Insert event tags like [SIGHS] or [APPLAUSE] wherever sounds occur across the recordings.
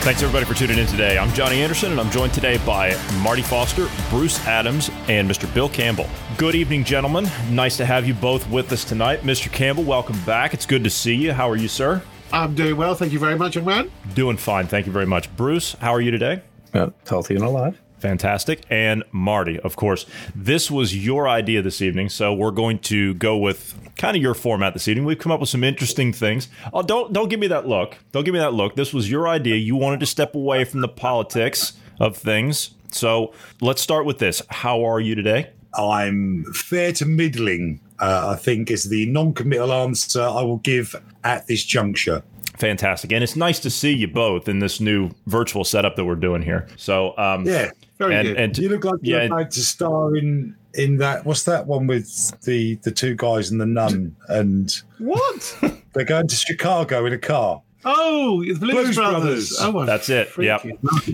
Thanks everybody for tuning in today. I'm Johnny Anderson, and I'm joined today by Marty Foster, Bruce Adams, and Mr. Bill Campbell. Good evening, gentlemen. Nice to have you both with us tonight. Mr. Campbell, welcome back. It's good to see you. How are you, sir? I'm doing well. Thank you very much, young man. Doing fine. Thank you very much. Bruce, how are you today? Uh, healthy and alive. Fantastic. And Marty, of course, this was your idea this evening, so we're going to go with kind of your format this evening. We've come up with some interesting things. Oh, don't don't give me that look. Don't give me that look. This was your idea. You wanted to step away from the politics of things. So let's start with this. How are you today? I'm fair to middling, uh, I think, is the non committal answer I will give at this juncture. Fantastic. And it's nice to see you both in this new virtual setup that we're doing here. So, um, Yeah, Very and, good. and you look like you're yeah, about to star in in that. What's that one with the the two guys and the nun, and what? [LAUGHS] they're going to Chicago in a car. Oh, the Blues, Blues Brothers. Brothers. Oh, my That's it. Yeah.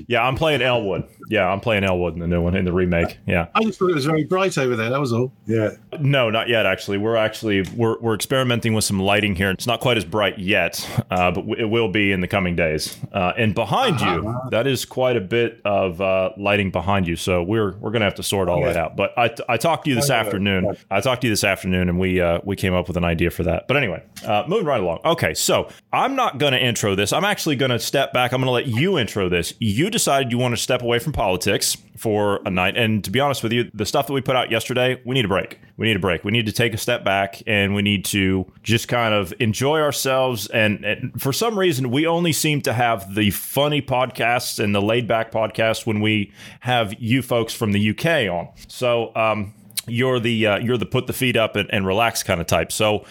yeah, I'm playing Elwood. Yeah, I'm playing Elwood in the new one, in the remake. Yeah. I just thought it was very bright over there. That was all. Yeah, No, not yet. Actually, we're actually we're, we're experimenting with some lighting here. It's not quite as bright yet, uh, but it will be in the coming days. Uh, and behind you, that is quite a bit of uh, lighting behind you. So we're we're gonna have to sort all Okay. that out. But I, I talked to you this Okay. afternoon. I talked to you this afternoon, and we uh, we came up with an idea for that. But anyway, uh, moving right along. Okay, so I'm not gonna intro this. I'm actually gonna step back. I'm gonna let you intro this. You decided you want to step away from politics for a night. And to be honest with you, the stuff that we put out yesterday, we need a break. We need a break. We need to take a step back and we need to just kind of enjoy ourselves. And, and for some reason, we only seem to have the funny podcasts and the laid back podcasts when we have you folks from the UK on. So, um, you're the uh, you're the put the feet up and, and relax kind of type. So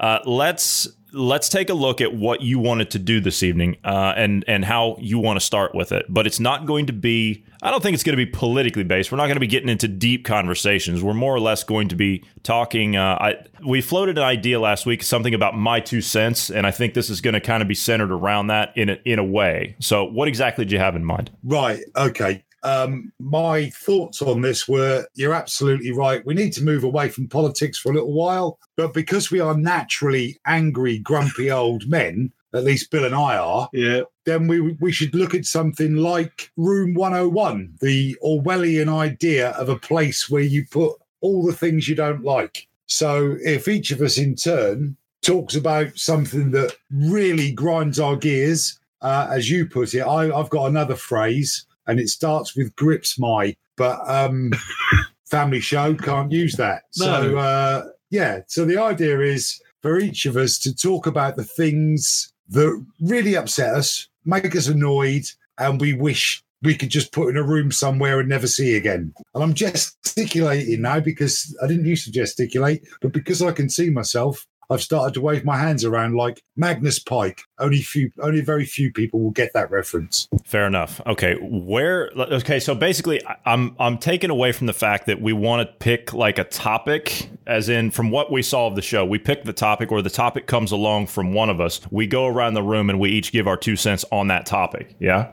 uh, let's let's take a look at what you wanted to do this evening uh, and and how you want to start with it. But it's not going to be. I don't think it's going to be politically based. We're not going to be getting into deep conversations. We're more or less going to be talking. Uh, I we floated an idea last week, something about my two cents, and I think this is going to kind of be centered around that in a, in a way. So, what exactly did you have in mind? right. Okay. Um, my thoughts on this were you're absolutely right. We need to move away from politics for a little while, but because we are naturally angry, grumpy old men, at least Bill and I are, Yeah. then we we should look at something like Room 101, the Orwellian idea of a place where you put all the things you don't like. So if each of us in turn talks about something that really grinds our gears, uh, as you put it, I, I've got another phrase, and it starts with grips my, but um, [LAUGHS] family show can't use that. So uh, yeah, so the idea is for each of us to talk about the things that really upset us, make us annoyed, and we wish we could just put in a room somewhere and never see again. And I'm gesticulating now because I didn't used to gesticulate, but because I can see myself, I've started to wave my hands around like Magnus Pyke. Only few, only very few people will get that reference. Fair enough. Okay, where? Okay, so basically, I- I'm I'm taken away from the fact that we want to pick like a topic, as in from what we saw of the show, we pick the topic, or the topic comes along from one of us. We go around the room and we each give our two cents on that topic. Yeah.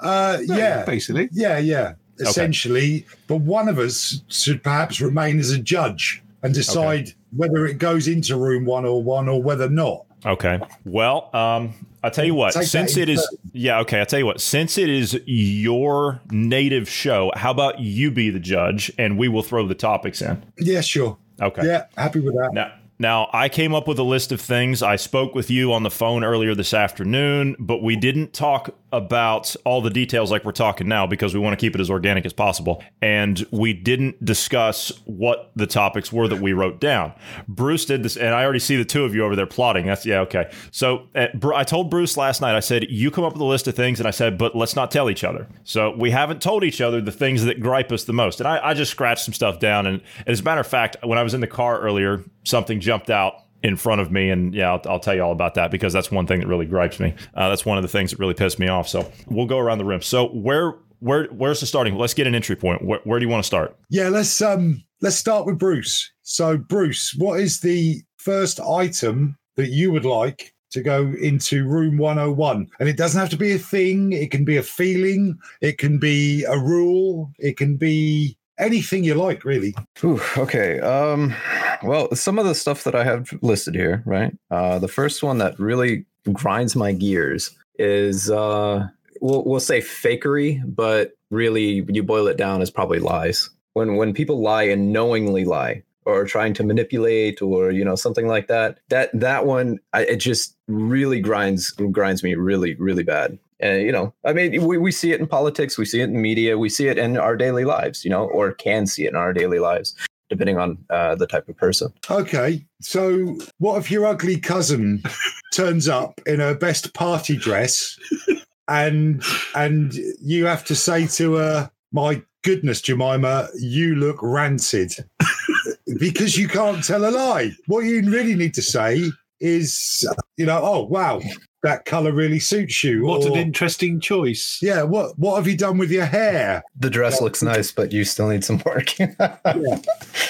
Uh, yeah, Basically. yeah, yeah. Essentially, but one of us should perhaps remain as a judge and decide whether it goes into room one or one or whether not. Okay. Well, um, I'll tell you what. Take Since it is, yeah. Okay. I'll tell you what. Since it is your native show, how about you be the judge and we will throw the topics in. Yeah, sure. Okay. Yeah, happy with that. Now, now I came up with a list of things. I spoke with you on the phone earlier this afternoon, but we didn't talk about all the details like we're talking now because we want to keep it as organic as possible. And we didn't discuss what the topics were that we wrote down. Bruce did this, and I already see the two of you over there plotting. That's yeah, okay. So uh, I told Bruce last night. I said you come up with a list of things, and I said, but let's not tell each other. So we haven't told each other the things that gripe us the most. And I, I just scratched some stuff down. And as a matter of fact, when I was in the car earlier, something jumped out in front of me, and yeah, I'll, I'll tell you all about that because that's one thing that really gripes me. Uh, that's one of the things that really pissed me off. So we'll go around the rim. So where where where's the starting? Let's get an entry point. Where, where do you want to start? Yeah, let's um let's start with Bruce. So Bruce, what is the first item that you would like to go into room 101? And it doesn't have to be a thing, it can be a feeling, it can be a rule, it can be anything you like, really. Ooh, okay. Um, well, some of the stuff that I have listed here, right? Uh, the first one that really grinds my gears is uh, we'll we'll say fakery, but really, you boil it down, is probably lies. When when people lie and knowingly lie, or trying to manipulate, or you know something like that, that that one, I, it just really grinds grinds me really really bad. And you know, I mean, we, we see it in politics, we see it in media, we see it in our daily lives, you know, or can see it in our daily lives, depending on uh, the type of person. Okay, so what if your ugly cousin [LAUGHS] turns up in her best party dress, and and you have to say to her, "My goodness, Jemima, you look rancid," [LAUGHS] because you can't tell a lie. What you really need to say is, you know, "Oh wow, that color really suits you." What an interesting choice. yeah, what what have you done with your hair? The dress looks nice, but you still need some work. [LAUGHS]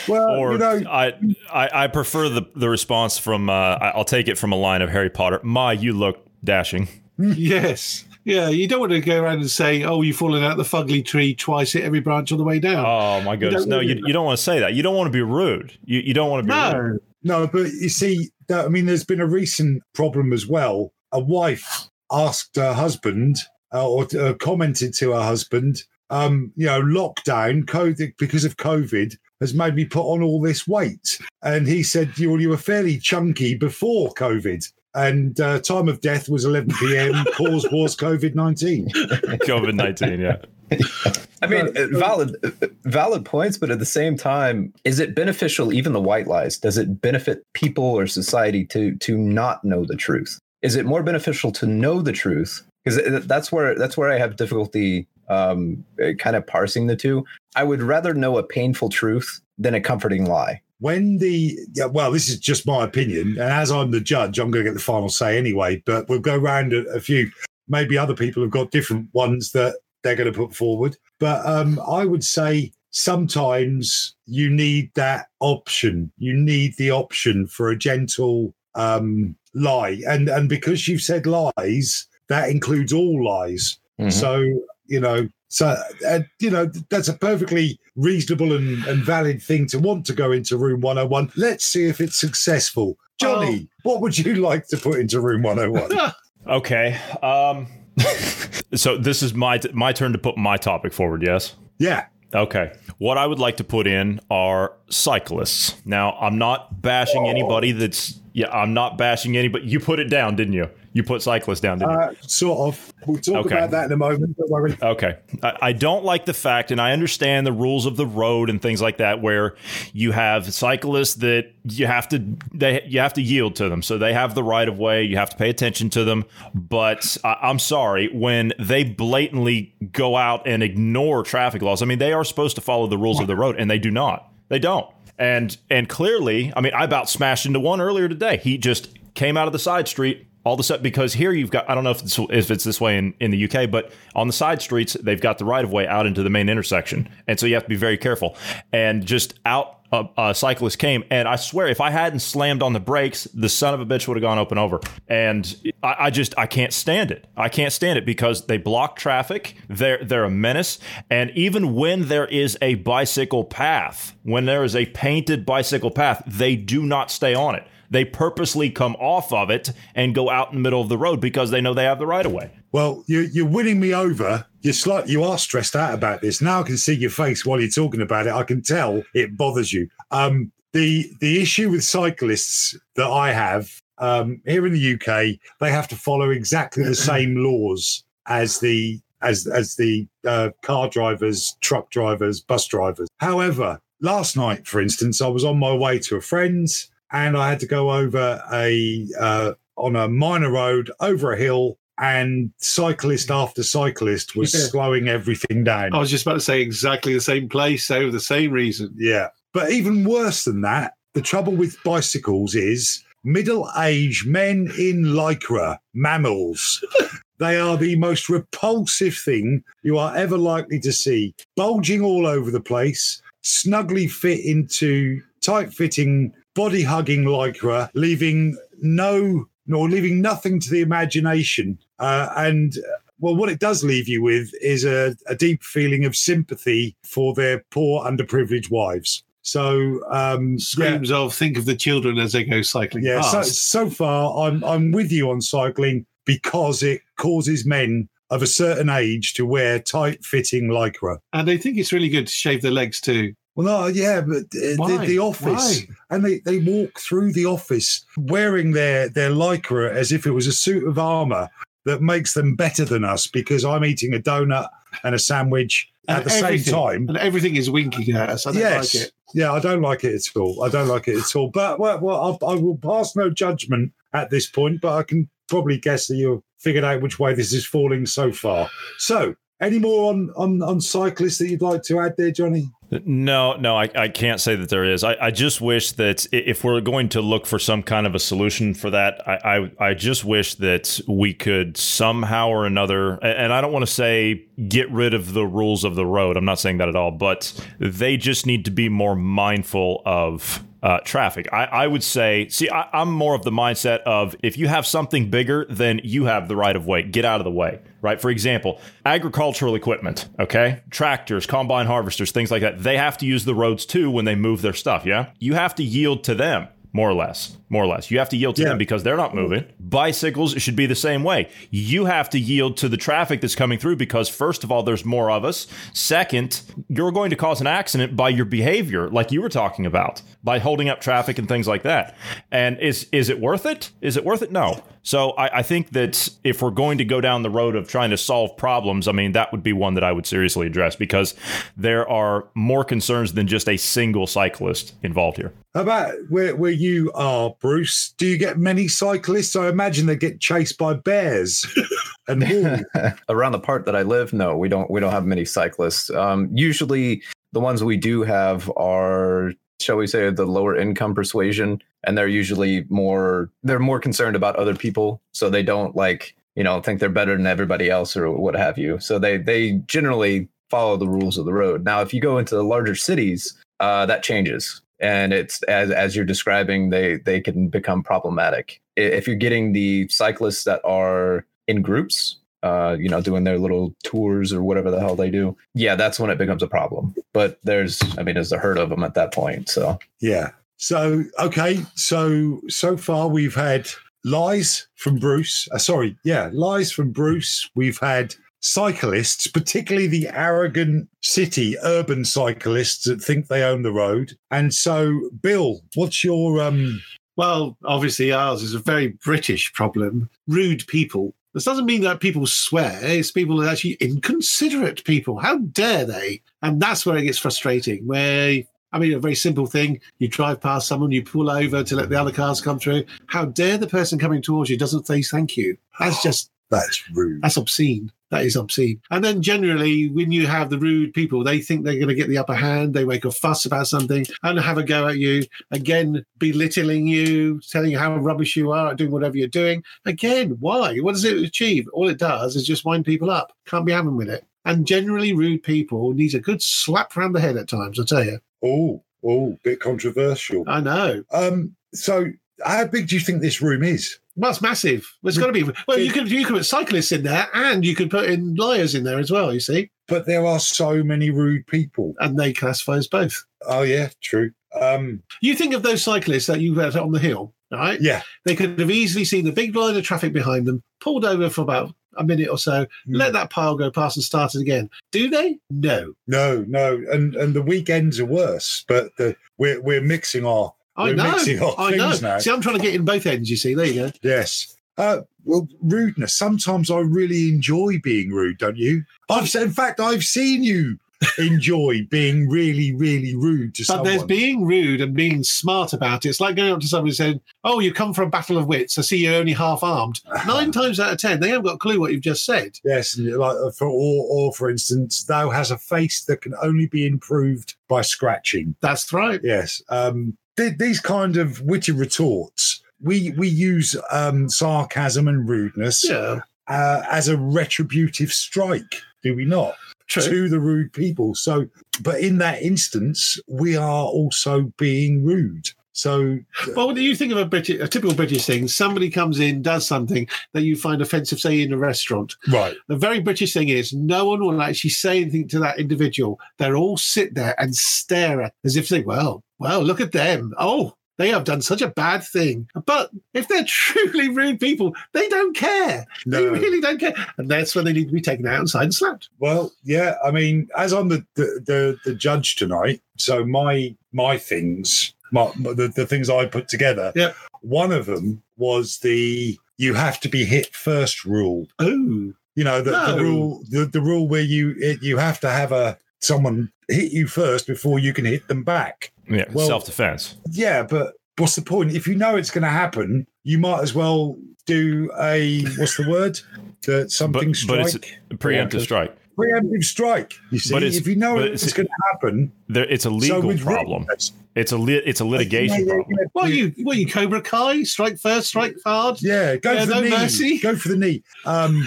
Well, Or you know, I, I I prefer the the response from uh, I- I'll take it from a line of Harry Potter. My, you look dashing. [LAUGHS] Yes. Yeah, you don't want to go around and say, "Oh, you've fallen out the fugly tree twice, hit every branch on the way down." Oh my goodness! don't No, really you, you don't want to say that. You don't want to be rude. You you don't want to be rude. no, No, but you see, that- I mean, there's been a recent problem as well. A wife asked her husband, uh, or uh, commented to her husband, um, you know, lockdown, COVID, because of COVID, has made me put on all this weight. And he said, you, you were fairly chunky before COVID. And uh, time of death was 11 p.m. [LAUGHS] Cause was COVID 19. COVID nineteen. Yeah. [LAUGHS] I mean, uh, valid, uh, valid points, but at the same time, is it beneficial? Even the white lies, does it benefit people or society to to not know the truth? Is it more beneficial to know the truth? Because that's where that's where I have difficulty um, kind of parsing the two. I would rather know a painful truth than a comforting lie. when the yeah, well, this is just my opinion, and as I'm the judge, I'm going to get the final say anyway. But we'll go round a, a few. Maybe other people have got different ones that they're going to put forward. But um, I would say sometimes you need that option. You need the option for a gentle um, lie, and and because you've said lies, that includes all lies. Mhm. So you know, so uh, you know that's a perfectly reasonable and, and valid thing to want to go into room 101. Let's see if it's successful. Johnny, what would you [LAUGHS] like to put into room 101? [LAUGHS] Okay. Um. [LAUGHS] so this is my my turn to put my topic forward. Yes. yeah, Okay. What I would like to put in are cyclists. Now, I'm not bashing anybody that's yeah, I'm not bashing anybody. You put it down, didn't you? You put cyclists down, didn't you? uh, sort of. We'll talk Okay. about that in a moment. Don't worry. Okay. I, I don't like the fact, and I understand the rules of the road and things like that, where you have cyclists that you have to they you have to yield to them, so they have the right of way. You have to pay attention to them. But I, I'm sorry when they blatantly go out and ignore traffic laws. I mean, they are supposed to follow the rules of the road, and they do not. They don't. And and clearly, I mean, I about smashed into one earlier today. He just came out of the side street all the stuff because here you've got I don't know if it's if it's this way in, in the UK, but on the side streets they've got the right of way out into the main intersection, and so you have to be very careful. And just out a, a cyclist came, and I swear if I hadn't slammed on the brakes, the son of a bitch would have gone and over. And I, I just I can't stand it. I can't stand it because they block traffic. They're they're a menace, and even when there is a bicycle path, when there is a painted bicycle path, they do not stay on it they purposely come off of it and go out in the middle of the road because they know they have the right of way. Well, you, you're winning me over. You're slight, you are stressed out about this. Now I can see your face while you're talking about it. I can tell it bothers you. Um, the the issue with cyclists that I have um, here in the UK, they have to follow exactly the [CLEARS THROAT] same laws as the as as the uh, car drivers, truck drivers, bus drivers. However, last night, for instance, I was on my way to a friend's and I had to go over a uh, on a minor road over a hill and cyclist after cyclist was Yeah. slowing everything down. I was just about to say exactly the same place, so the same reason. Yeah. But even worse than that, the trouble with bicycles is middle aged men in lycra, MAMILs. [LAUGHS] They are the most repulsive thing you are ever likely to see, bulging all over the place, snugly fit into tight fitting, body hugging lycra, leaving no nor leaving nothing to the imagination. Uh, and well, what it does leave you with is a, a deep feeling of sympathy for their poor, underprivileged wives. So um, yeah, Screams of think of the children as they go cycling yeah. So, so far, I'm I'm with you on cycling because it causes men of a certain age to wear tight-fitting lycra. and they think it's really good to shave their legs too. Well, no, yeah, but uh, Why? the, the office, Why? and they, they walk through the office wearing their their lycra as if it was a suit of armor that makes them better than us because I'm eating a donut and a sandwich at the same time. And everything is winking at us. I don't yes, like it. yeah, I don't like it at all. I don't like it at all. But well, well I, I will pass no judgment at this point. But I can probably guess that you've figured out which way this is falling so far. So, any more on on on cyclists that you'd like to add there, Johnny? No, no, I, I can't say that there is. I, I just wish that if we're going to look for some kind of a solution for that, I, I, I just wish that we could somehow or another, and I don't want to say get rid of the rules of the road. I'm not saying that at all, but they just need to be more mindful of uh, traffic. I, I would say, see, I, I'm more of the mindset of if you have something bigger, then you have the right of way. Get out of the way, right? For example, agricultural equipment, okay? Tractors, combine harvesters, things like that. They have to use the roads too when they move their stuff, yeah? You have to yield to them. More or less, more or less. You have to yield to Yeah. them because they're not moving. Bicycles should be the same way. You have to yield to the traffic that's coming through because, first of all, there's more of us. Second, you're going to cause an accident by your behavior, like you were talking about, by holding up traffic and things like that. And is is it worth it? Is it worth it? No. So I, I think that if we're going to go down the road of trying to solve problems, I mean, that would be one that I would seriously address because there are more concerns than just a single cyclist involved here. How about where, where you are, Bruce? Do you get many cyclists? I imagine they get chased by bears [LAUGHS] and wolves. [LAUGHS] around the part that I live, no, we don't we don't have many cyclists. Um, usually, the ones we do have are, shall we say, the lower income persuasion, and they're usually more they're more concerned about other people, so they don't like you know think they're better than everybody else or what have you. So they they generally follow the rules of the road. Now, if you go into the larger cities, uh, that changes. And it's as as you're describing, they they can become problematic. If you're getting the cyclists that are in groups, uh, you know, doing their little tours or whatever the hell they do. Yeah, that's when it becomes a problem. But there's, I mean, there's a herd of them at that point. So Yeah. So okay. So so far we've had lies from Bruce. Uh, sorry, yeah, lies from Bruce. We've had cyclists, particularly the arrogant city urban cyclists that think they own the road. And so, Bill, what's your um? Well, obviously, ours is a very British problem. Rude people. This doesn't mean that people swear. It's people that are actually inconsiderate people. How dare they? And that's where it gets frustrating. Where I mean, a very simple thing: you drive past someone, you pull over to let the other cars come through. How dare the person coming towards you doesn't say thank you? That's just That's rude. that's obscene. That is obscene. And then generally, when you have the rude people, they think they're going to get the upper hand. They make a fuss about something and have a go at you. Again, belittling you, telling you how rubbish you are at doing whatever you're doing. Again, why? What does it achieve? All it does is just wind people up. Can't be having with it. And generally, rude people need a good slap round the head at times. I tell you. Oh, oh, bit controversial. I know. Um. So, how big do you think this room is? Well, it's massive. It's got to be. Well, you could you could put cyclists in there, and you could put in liars in there as well. You see, But there are so many rude people. and they classify as both. Oh yeah, true. Um. You think of those cyclists that you had on the hill, right? Yeah. They could have easily seen the big line of traffic behind them, pulled over for about a minute or so, Hmm. let that pile go past and start it again. Do they? No. No, no, and and the weekends are worse. But the, we're we're mixing our I We're know. I know. now. See, I'm trying to get in both ends, you see. There you go. yes. Uh, well, rudeness. Sometimes I really enjoy being rude, don't you? I've said, in fact I've seen you enjoy being really, really rude to But someone. there's being rude and being smart about it. It's like going up to somebody and saying, Oh, you come for a battle of wits. I see you're only half armed. [LAUGHS] Nine times out of ten, they haven't got a clue what you've just said. Yes, like uh, for or, or for instance, thou has a face that can only be improved by scratching. That's right. Yes, um, th- these kind of witty retorts we we use um, sarcasm and rudeness Yeah, uh, as a retributive strike, do we not? true. To the rude people. So, but in that instance, we are also being rude. So, Well, what do you think of a British, a typical British thing? Somebody comes in, does something that you find offensive, say in a restaurant. right. The very British thing is no one will actually say anything to that individual. They'll all sit there and stare at as if they, well, well, look at them. Oh, they have done such a bad thing. But if they're [LAUGHS] truly rude people, they don't care. No. They really don't care. And that's when they need to be taken outside and slapped. Well, yeah. I mean, as I'm the the, the, the judge tonight, so my my things, my, the, the things I put together. Yep. One of them was the you have to be hit first rule. Oh, You know, the, No. the rule the, the rule where you it, you have to have a someone hit you first before you can hit them back. Yeah, Well- self defense. Yeah, but what's the point? If you know it's going to happen, you might as well do a what's the word? [LAUGHS] The something But, strike. but it's a preemptive strike. preemptive strike. You see, But if you know but it's, it's- going to happen, There, it's a legal with problem. rudeness- It's a li- it's a litigation Yeah, yeah, problem. yeah. what are you? What are you? Cobra Kai? Strike first, strike hard. Yeah, go Yeah, for the no knee. mercy. Go for the knee. Um,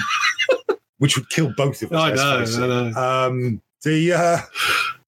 [LAUGHS] which would kill both of us. I know, I know. Um, the uh,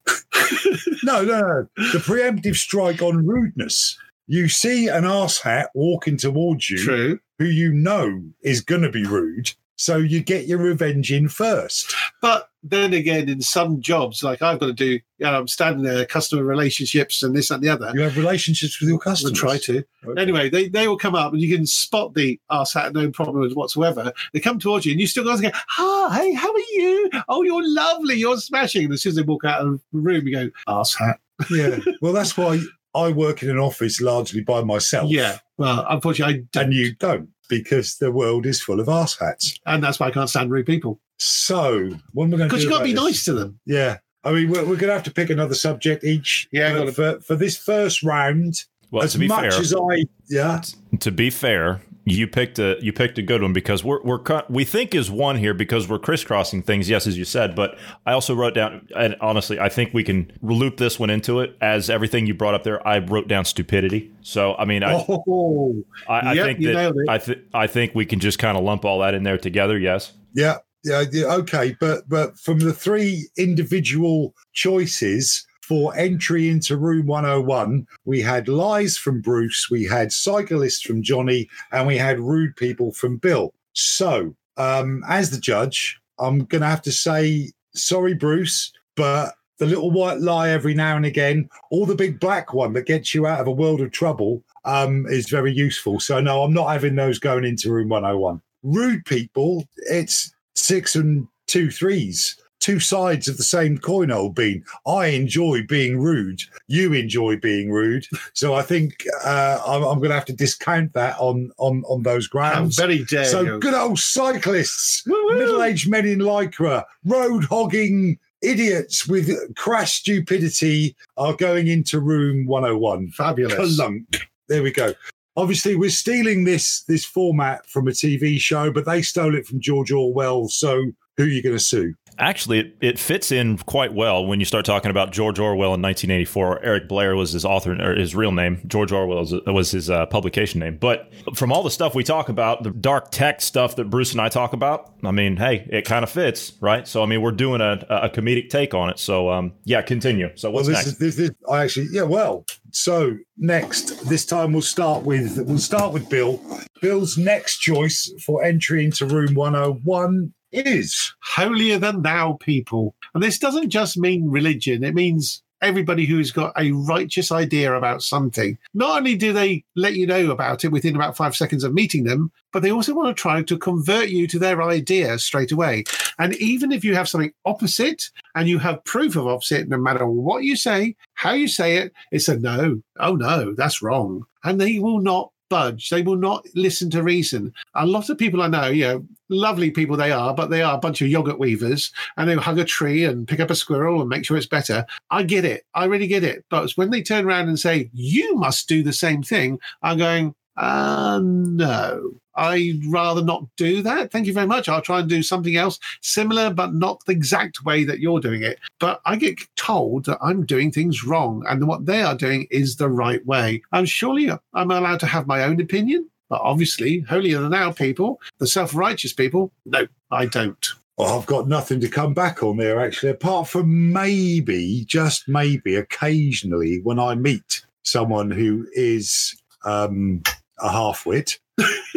[LAUGHS] no, no, no. The preemptive strike on rudeness. You see an arse hat walking towards you, True. who you know is going to be rude, so you get your revenge in first. But then again, in some jobs, like I've got to do, you know, I'm standing there, customer relationships and this and the other. You have relationships with your I customers. try to. Okay. Anyway, they, they will come up and you can spot the ah, arse hat, no problem whatsoever. They come towards you and you still got to go, Hi, hey, how are you? Oh, you're lovely. You're smashing. And as soon as they walk out of the room, you go, ah, arse hat. yeah. [LAUGHS] Well, that's why I work in an office largely by myself. Yeah. Well, unfortunately, I don't. And you don't because the world is full of arse hats. And that's why I can't stand rude people. So, what am I going to do? Because you got to be this? nice to them. Yeah. I mean, we're, we're going to have to pick another subject each. Yeah, But for, for this first round, Well, as to be much fair, as I, yeah, to be fair, you picked a you picked a good one because we're we're cu- we think is one here because we're crisscrossing things. Yes, as you said, but I also wrote down and honestly, I think we can loop this one into it as everything you brought up there. I wrote down stupidity. So I mean, I Oh, I, I Yep, think you nailed that it. I think I think we can just kind of lump all that in there together. Yes. yeah, yeah, okay. But but from the three individual choices for entry into room 101, we had lies from Bruce, we had cyclists from Johnny, and we had rude people from Bill. So, um, as the judge, I'm going to have to say sorry, Bruce, but the little white lie every now and again, or the big black one that gets you out of a world of trouble, um, is very useful. So, no, I'm not having those going into room 101. Rude people, it's six and two threes. Two sides of the same coin, old bean. I enjoy being rude. You enjoy being rude. So I think uh, I'm, I'm going to have to discount that on on on those grounds. how very dare So you. good old cyclists, middle-aged men in lycra, road hogging idiots with crass stupidity are going into room 101. Fabulous. Clunk. There we go. Obviously, we're stealing this this format from a TV show, but they stole it from George Orwell. So who are you going to sue? Actually, it, it fits in quite well when you start talking about George Orwell in 1984. Eric Blair was his author or his real name. George Orwell was, was his uh, publication name. But from all the stuff we talk about, the dark tech stuff that Bruce and I talk about, I mean, hey, it kind of fits, right? So I mean, we're doing a, a comedic take on it. So um, yeah, continue. So what's well, this next? is this, this. I actually, yeah. Well, so next, this time we'll start with we'll start with Bill. Bill's next choice for entry into room 101 is holier than thou people. And this doesn't just mean religion, it means everybody who's got a righteous idea about something. Not only do they let you know about it within about five seconds of meeting them, but they also want to try to convert you to their idea straight away. And even if you have something opposite and you have proof of opposite, no matter what you say, how you say it, it's a no. Oh no, that's wrong. And they will not budge. They will not listen to reason. A lot of people I know, you know, lovely people they are, but they are a bunch of yogurt weavers and they hug a tree and pick up a squirrel and make sure it's better. I get it. I really get it. But when they turn around and say, you must do the same thing, I'm going, uh, no. I'd rather not do that. Thank you very much. I'll try and do something else similar, but not the exact way that you're doing it. But I get told that I'm doing things wrong and what they are doing is the right way. And surely I'm allowed to have my own opinion. But obviously, holier than thou people, the self righteous people, no, I don't. I've got nothing to come back on there actually, apart from maybe, just maybe, occasionally when I meet someone who is um, a half wit.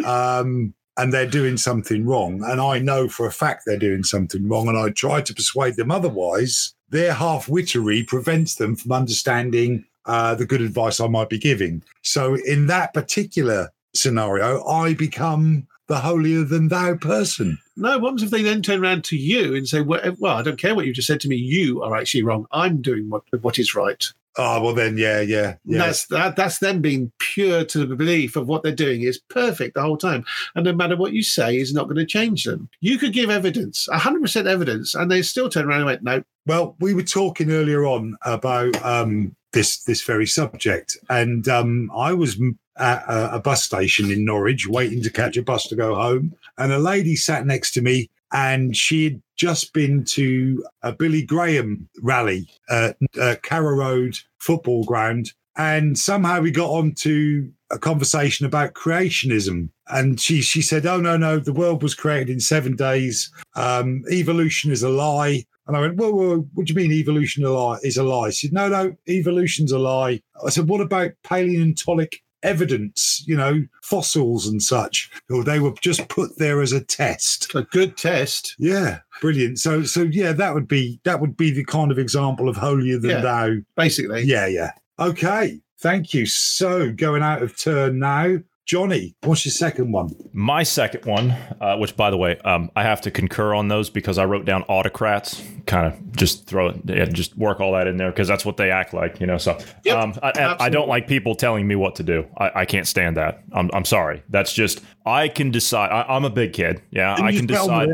Um, and they're doing something wrong, and I know for a fact they're doing something wrong, and I try to persuade them otherwise, their half wittery prevents them from understanding uh, the good advice I might be giving. So, in that particular scenario, I become the holier than thou person. No, what happens if they then turn around to you and say, well, well, I don't care what you just said to me. You are actually wrong. I'm doing what, what is right. Oh well, then yeah, yeah, yeah. That's that, that's them being pure to the belief of what they're doing is perfect the whole time, and no matter what you say is not going to change them. You could give evidence, hundred percent evidence, and they still turn around and went, "No." Well, we were talking earlier on about um, this this very subject, and um, I was at a, a bus station in Norwich waiting to catch a bus to go home, and a lady sat next to me and she had just been to a Billy Graham rally at Carrow Road football ground. And somehow we got onto a conversation about creationism. And she, she said, Oh, no, no, the world was created in seven days. Um, evolution is a lie. And I went, whoa, whoa, what do you mean evolution is a lie? She said, no, no, evolution's a lie. I said, what about paleontologic evidence, you know, fossils and such, or they were just put there as a test. A good test. Yeah, brilliant. So, so yeah, that would be that would be the kind of example of holier than Yeah. thou. Basically. Yeah, yeah. Okay, thank you. So, going out of turn now, Johnny. What's your second one? My second one, uh, which by the way, um, I have to concur on those because I wrote down autocrats. Kind of just throw it, yeah, just work all that in there because that's what they act like, you know. So Yep, um, I, I- don't like people telling me what to do. I, I can't stand that. I'm, I'm sorry. That's just I can decide. I, I'm a big kid. Yeah, I can decide.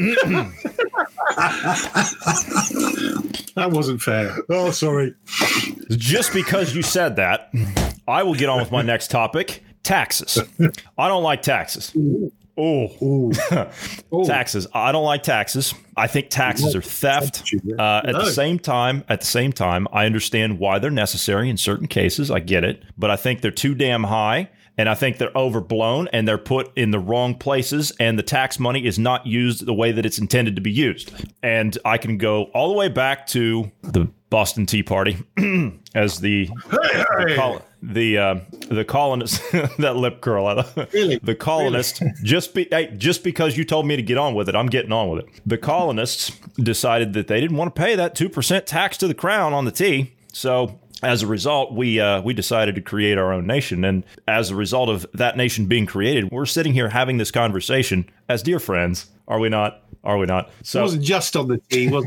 [LAUGHS] That wasn't fair. Oh, sorry. Just because you said that, I will get on with my next topic: taxes. I don't like taxes. Oh, [LAUGHS] taxes. I don't like taxes. I think taxes are theft. Uh, at the same time, at the same time, I understand why they're necessary in certain cases. I get it, but I think they're too damn high. And I think they're overblown and they're put in the wrong places, and the tax money is not used the way that it's intended to be used. And I can go all the way back to the Boston Tea Party [CLEARS THROAT] as the the, col- the, uh, the colonist [LAUGHS] that lip curl Really? the colonists [LAUGHS] just be hey, just because you told me to get on with it i'm getting on with it. The colonists decided that they didn't want to pay that 2% tax to the crown on the tea. So as a result we uh, we decided to create our own nation. And as a result of that nation being created we're sitting here having this conversation as dear friends are we not are we not It wasn't just on the tea, was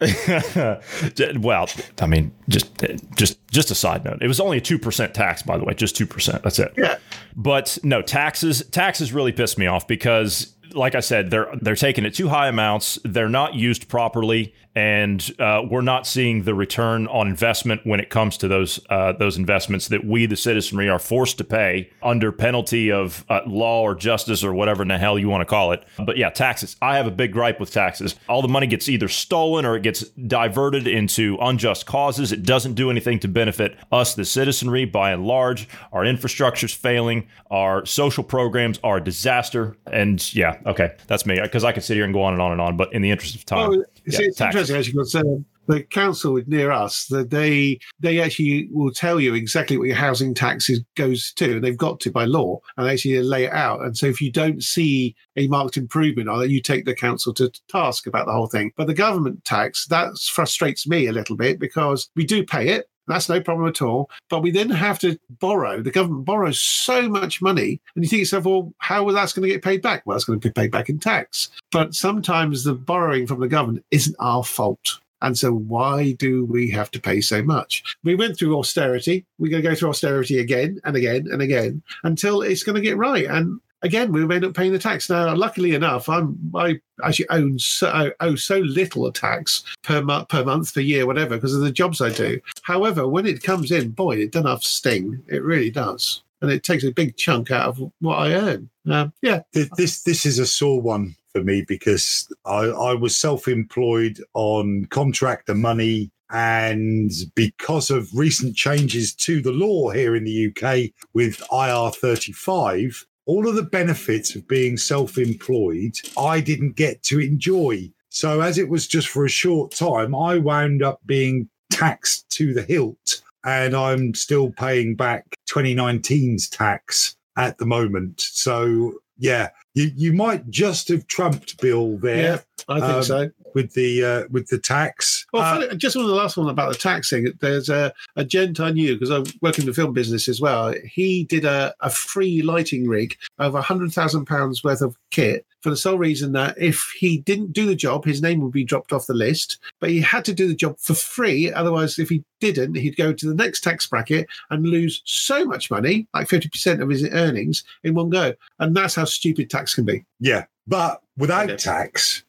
it? [LAUGHS] well, I mean, just just just a side note. It was only a two percent tax, by the way, just two percent. That's it. Yeah. But no taxes. Taxes really pissed me off because, like I said, they're they're taking at too high amounts. They're not used properly, and uh, we're not seeing the return on investment when it comes to those uh, those investments that we, the citizenry, are forced to pay under penalty of uh, law or justice or whatever in the hell you want to call it. But yeah, taxes. I have a big gripe with taxes. All the money gets either stolen or it gets diverted into unjust causes. It doesn't do anything to benefit us, the citizenry, by and large. Our infrastructure's failing. Our social programs are a disaster. And yeah, okay, that's me. Because I could sit here and go on and on and on. But in the interest of time, Oh, yeah, it's, it's taxes. interesting because um, the council near us that they they actually will tell you exactly what your housing taxes goes to, and they've got to by law, and they actually lay it out. And so if you don't see a marked improvement on it, you take the council to task about the whole thing. But the government tax that frustrates me a little bit because we do pay it. That's no problem at all. But we then have to borrow. The government borrows so much money. And you think yourself, well, how is that going to get paid back? Well, it's going to be paid back in tax. But sometimes the borrowing from the government isn't our fault. And so why do we have to pay so much? We went through austerity. We're going to go through austerity again and again and again until it's going to get right. And again, we end up paying the tax. Now, luckily enough, I'm I actually own so I owe so little a tax per month, per month, per year, whatever, because of the jobs I do. However, when it comes in, boy, it does have sting. It really does. and it takes a big chunk out of what I earn. Um, yeah, Th- This this is a sore one for me because I, I was self-employed on contractor money and because of recent changes to the law here in the UK with IR35, all of the benefits of being self-employed I didn't get to enjoy. So as it was just for a short time, I wound up being taxed to the hilt and I'm still paying back 2019's tax at the moment. So yeah, you you might just have trumped Bill there yeah, I think Um, so. with the uh, with the tax. Well, Uh, just on the last one about the taxing, there's a, a gent I knew because I work in the film business as well. He did a, a free lighting rig of a hundred thousand pounds worth of kit for the sole reason that if he didn't do the job, his name would be dropped off the list. But he had to do the job for free. Otherwise, if he didn't, he'd go to the next tax bracket and lose so much money, like fifty percent of his earnings in one go. And that's how stupid tax can be. yeah, but without tax,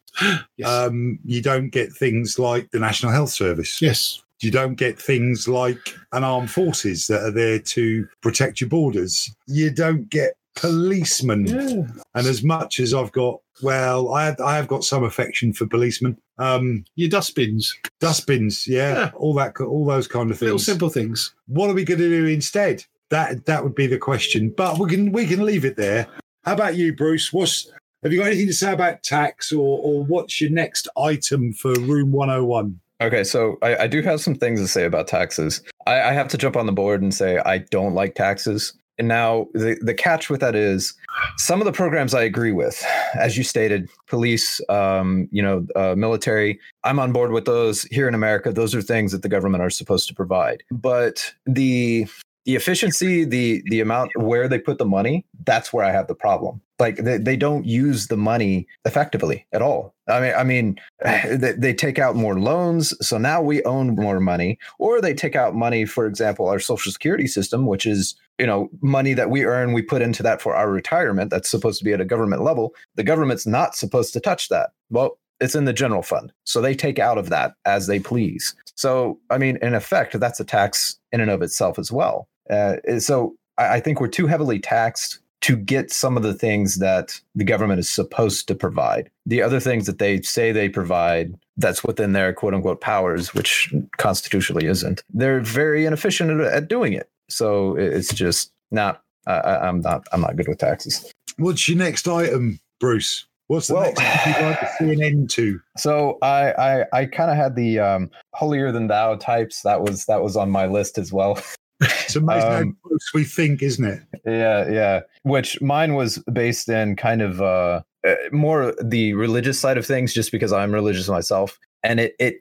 Yes. um, you don't get things like the National Health Service. yes. You don't get things like an armed forces that are there to protect your borders. You don't get policemen. Yeah. And as much as I've got, well, I, I have got some affection for policemen. Um, Your dustbins, dustbins, yeah, Yeah. all that, all those kind of things. little simple things. what are we going to do instead? That that would be the question. But we can we can leave it there. How about you, Bruce? What's have you got anything to say about tax, or or what's your next item for Room One Hundred One? Okay, so I, I do have some things to say about taxes. I, I have to jump on the board and say I don't like taxes. And now the, the catch with that is some of the programs I agree with, as you stated, police, um, you know, uh, military. I'm on board with those here in America. Those are things that the government are supposed to provide. But the the efficiency, the the amount where they put the money, that's where I have the problem. Like they, they don't use the money effectively at all. I mean, I mean, [SIGHS] they, they take out more loans, so now we own more money, or they take out money, for example, our social security system, which is you know money that we earn, we put into that for our retirement. That's supposed to be at a government level. The government's not supposed to touch that. Well, it's in the general fund, so they take out of that as they please. So, I mean, in effect, that's a tax in and of itself as well. Uh, so, I, I think we're too heavily taxed to get some of the things that the government is supposed to provide. The other things that they say they provide, that's within their quote unquote powers, which constitutionally isn't. They're very inefficient at, at doing it. So it's just not. I I- I'm not. I'm not good with taxes. What's your next item, Bruce? What's the Well- next thing you'd like to see an end to? [LAUGHS] So I I, I kind of had the um, holier than thou types. That was that was on my list as well. [LAUGHS] [LAUGHS] It's amazing how Um, close we think, isn't it? Yeah, yeah. Which mine was based in kind of uh, uh, more the religious side of things, just because I'm religious myself, and it it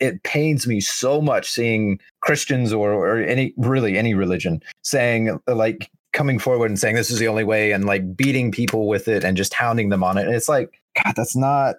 it pains me so much seeing Christians or or any really any religion saying like coming forward and saying this is the only way and like beating people with it and just hounding them on it. And it's like, God, that's not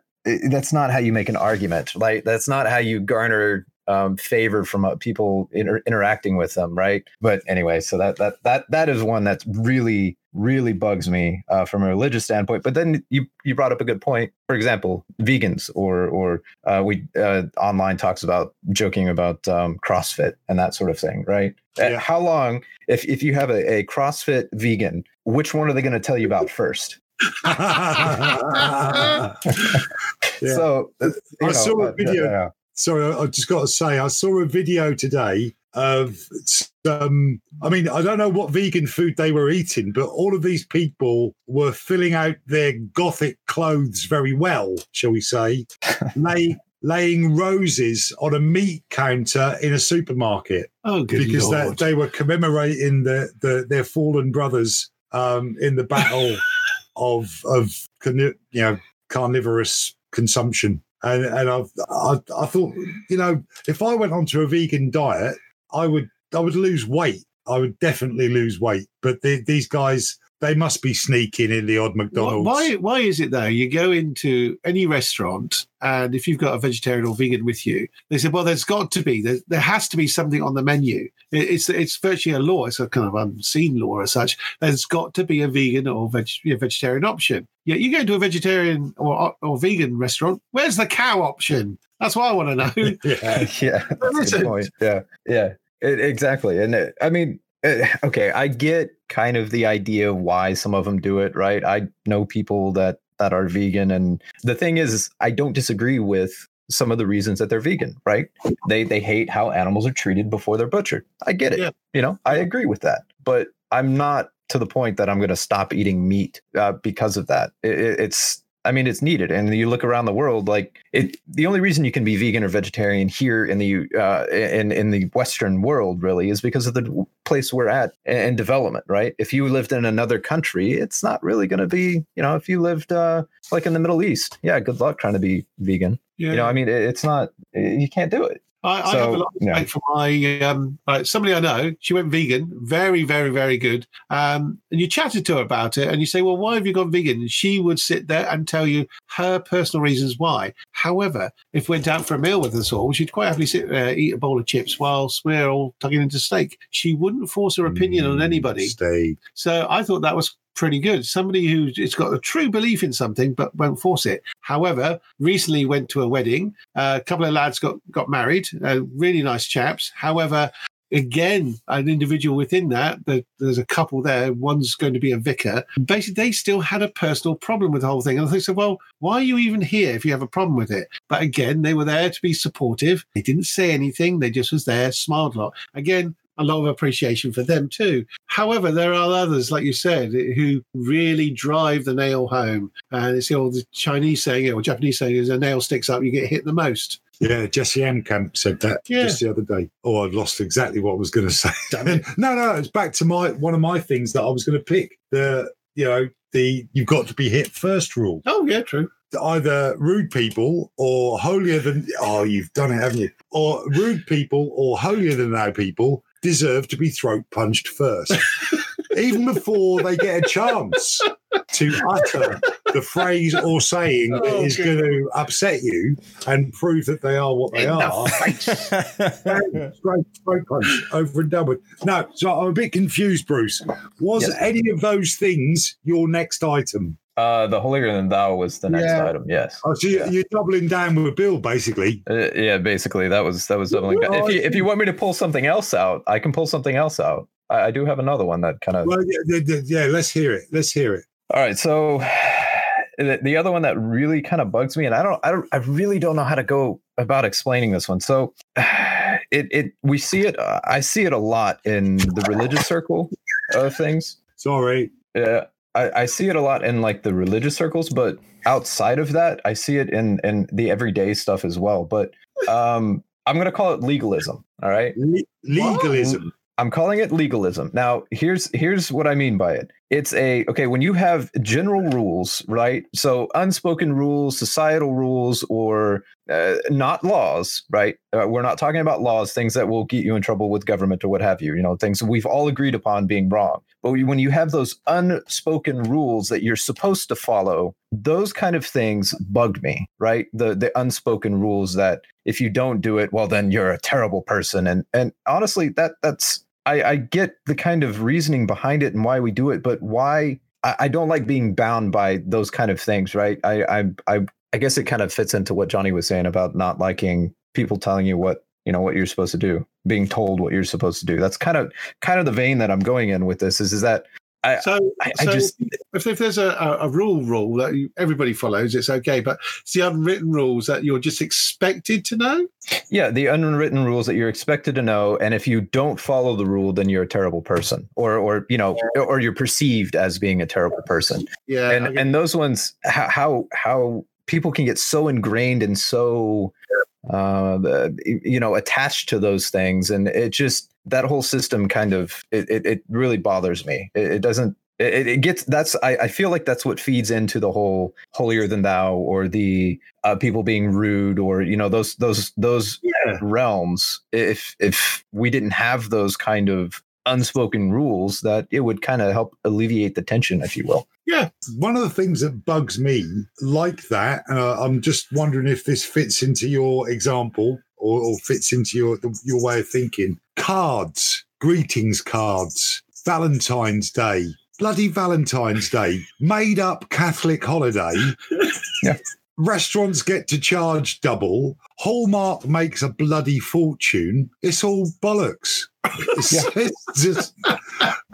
that's not how you make an argument. Like that's not how you garner um, favor from uh, people inter- interacting with them, right? But anyway, so that that that that is one that's really really bugs me uh, from a religious standpoint. But then you you brought up a good point. For example, vegans or or uh, we uh, online talks about joking about um, CrossFit and that sort of thing, right? Uh, Yeah. How long if if you have a, a CrossFit vegan, which one are they going to tell you about first? [LAUGHS] [LAUGHS] Yeah. So you I saw a uh, video. Sorry, I I just got to say, I saw a video today of some. I mean, I don't know what vegan food they were eating, but all of these people were filling out their gothic clothes very well, shall we say, [LAUGHS] lay, laying roses on a meat counter in a supermarket Oh, good because that they were commemorating the, the their fallen brothers um, in the battle [LAUGHS] of of you know carnivorous consumption. And and I've, I I thought you know if I went onto a vegan diet, I would I would lose weight. I would definitely lose weight. But the, these guys, they must be sneaking in the odd McDonald's. why why is it though? You go into any restaurant, and if you've got a vegetarian or vegan with you, they say, "Well, there's got to be there, there has to be something on the menu." It, it's it's virtually a law. It's a kind of unseen law as such. There's got to be a vegan or veg, yeah, vegetarian option. Yeah, you go into a vegetarian or or vegan restaurant. Where's the cow option? That's what I want to know. [LAUGHS] yeah. yeah, [LAUGHS] that's a point. Yeah, yeah, it, exactly. And it, I mean, uh, okay, I get kind of the idea of why some of them do it, right? I know people that that are vegan, and the thing is, I don't disagree with some of the reasons that they're vegan, right? They they hate how animals are treated before they're butchered. I get it. Yeah. You know, I agree with that, but I'm not to the point that I'm going to stop eating meat uh, because of that. It, it- it's I mean, it's needed, and you look around the world. Like it, the only reason you can be vegan or vegetarian here in the uh, in in the Western world really is because of the place we're at in development, right? If you lived in another country, it's not really going to be. You know, if you lived uh, like in the Middle East, yeah, good luck trying to be vegan. Yeah. You know, I mean, it, it's not. You can't do it. I, I have a lot of respect for my um, like somebody I know. She went vegan, very, very, very good. Um, and you chatted to her about it, and you say, "Well, why have you gone vegan?" And she would sit there and tell you her personal reasons why. However, if we went out for a meal with us all, she'd quite happily sit there, eat a bowl of chips whilst we're all tugging into steak. She wouldn't force her opinion on Mm, anybody. Steve. So I thought that was pretty good. Somebody who's got a true belief in something but won't force it. However, recently went to a wedding. Uh, a couple of lads got got married. Uh, really nice chaps. However. Again, an individual within that, the, there's a couple there. One's going to be a vicar. Basically, they still had a personal problem with the whole thing. And they said, well, why are you even here if you have a problem with it? But again, they were there to be supportive. They didn't say anything. They just was there, smiled a lot. Again, a lot of appreciation for them too. However, there are others, like you said, who really drive the nail home. And it's the old Chinese saying or Japanese saying is a nail sticks up, you get hit the most. Yeah, Jesse Amcamp said that Yeah. just the other day. Oh, I've lost exactly what I was going [LAUGHS] to say. [LAUGHS] no, no, it's back to my one of my things that I was going to pick. The you know the you've got to be hit first rule. Oh, yeah, true. Either rude people or holier than oh you've done it, haven't you? Or rude people or holier than thou people deserve to be throat punched first, [LAUGHS] even before they get a chance to utter the phrase or saying that Oh, is good. going to upset you and prove that they are what they In the are. Straight, [LAUGHS] straight punch over and done with. No, so I'm a bit confused, Bruce. Was Yes. any of those things your next item? Uh, the holier than thou was the next Yeah. item. Yes. Oh, so you- Yeah. you're doubling down with Bill, basically. Uh, yeah, basically that was that was doubling down. If you if you want me to pull something else out, I can pull something else out. I, I do have another one that kind of. Well, yeah, yeah, let's hear it. Let's hear it. All right, so [SIGHS] the, the other one that really kind of bugs me, and I don't, I don't, I really don't know how to go about explaining this one. So [SIGHS] it it we see it. Uh, I see it a lot in the religious circle of things. Sorry. Yeah, I, I see it a lot in like the religious circles, but outside of that, I see it in in the everyday stuff as well. But um, I'm gonna call it legalism. All right. Le- legalism. I'm calling it legalism. Now, here's here's what I mean by it. It's a okay when you have general rules, right? So unspoken rules, societal rules, or uh, not laws, right? Uh, we're not talking about laws, things that will get you in trouble with government or what have you. You know, things we've all agreed upon being wrong. But when you have those unspoken rules that you're supposed to follow, those kind of things bugged me, right? The the unspoken rules that if you don't do it, well, then you're a terrible person. And and honestly, that that's I, I get the kind of reasoning behind it and why we do it, but why I, I don't like being bound by those kind of things, right? I, I I I guess it kind of fits into what Johnny was saying about not liking people telling you what you know what you're supposed to do, being told what you're supposed to do. That's kind of kind of the vein that I'm going in with this. Is is that So, I, I so just if, if there's a, a, rule rule that you, everybody follows, it's okay. But it's the unwritten rules that you're just expected to know. Yeah, the unwritten rules that you're expected to know, and if you don't follow the rule, then you're a terrible person, or or you know, or you're perceived as being a terrible person. Yeah, I And and those ones, how how, how people can get so ingrained and so, uh, you know, attached to those things, and it just that whole system kind of it it, it really bothers me. It, it doesn't. It, it gets that's I, I feel like that's what feeds into the whole holier than thou or the uh, people being rude or you know those those those yeah. realms if if we didn't have those kind of unspoken rules that it would kind of help alleviate the tension if you will One of the things that bugs me like that, and uh, I'm just wondering if this fits into your example or, or fits into your your way of thinking. Cards, greetings cards, Valentine's Day, bloody Valentine's Day, made up Catholic holiday. [LAUGHS] Yeah. Restaurants get to charge double. Hallmark makes a bloody fortune. It's all bollocks. [LAUGHS] It's, it's just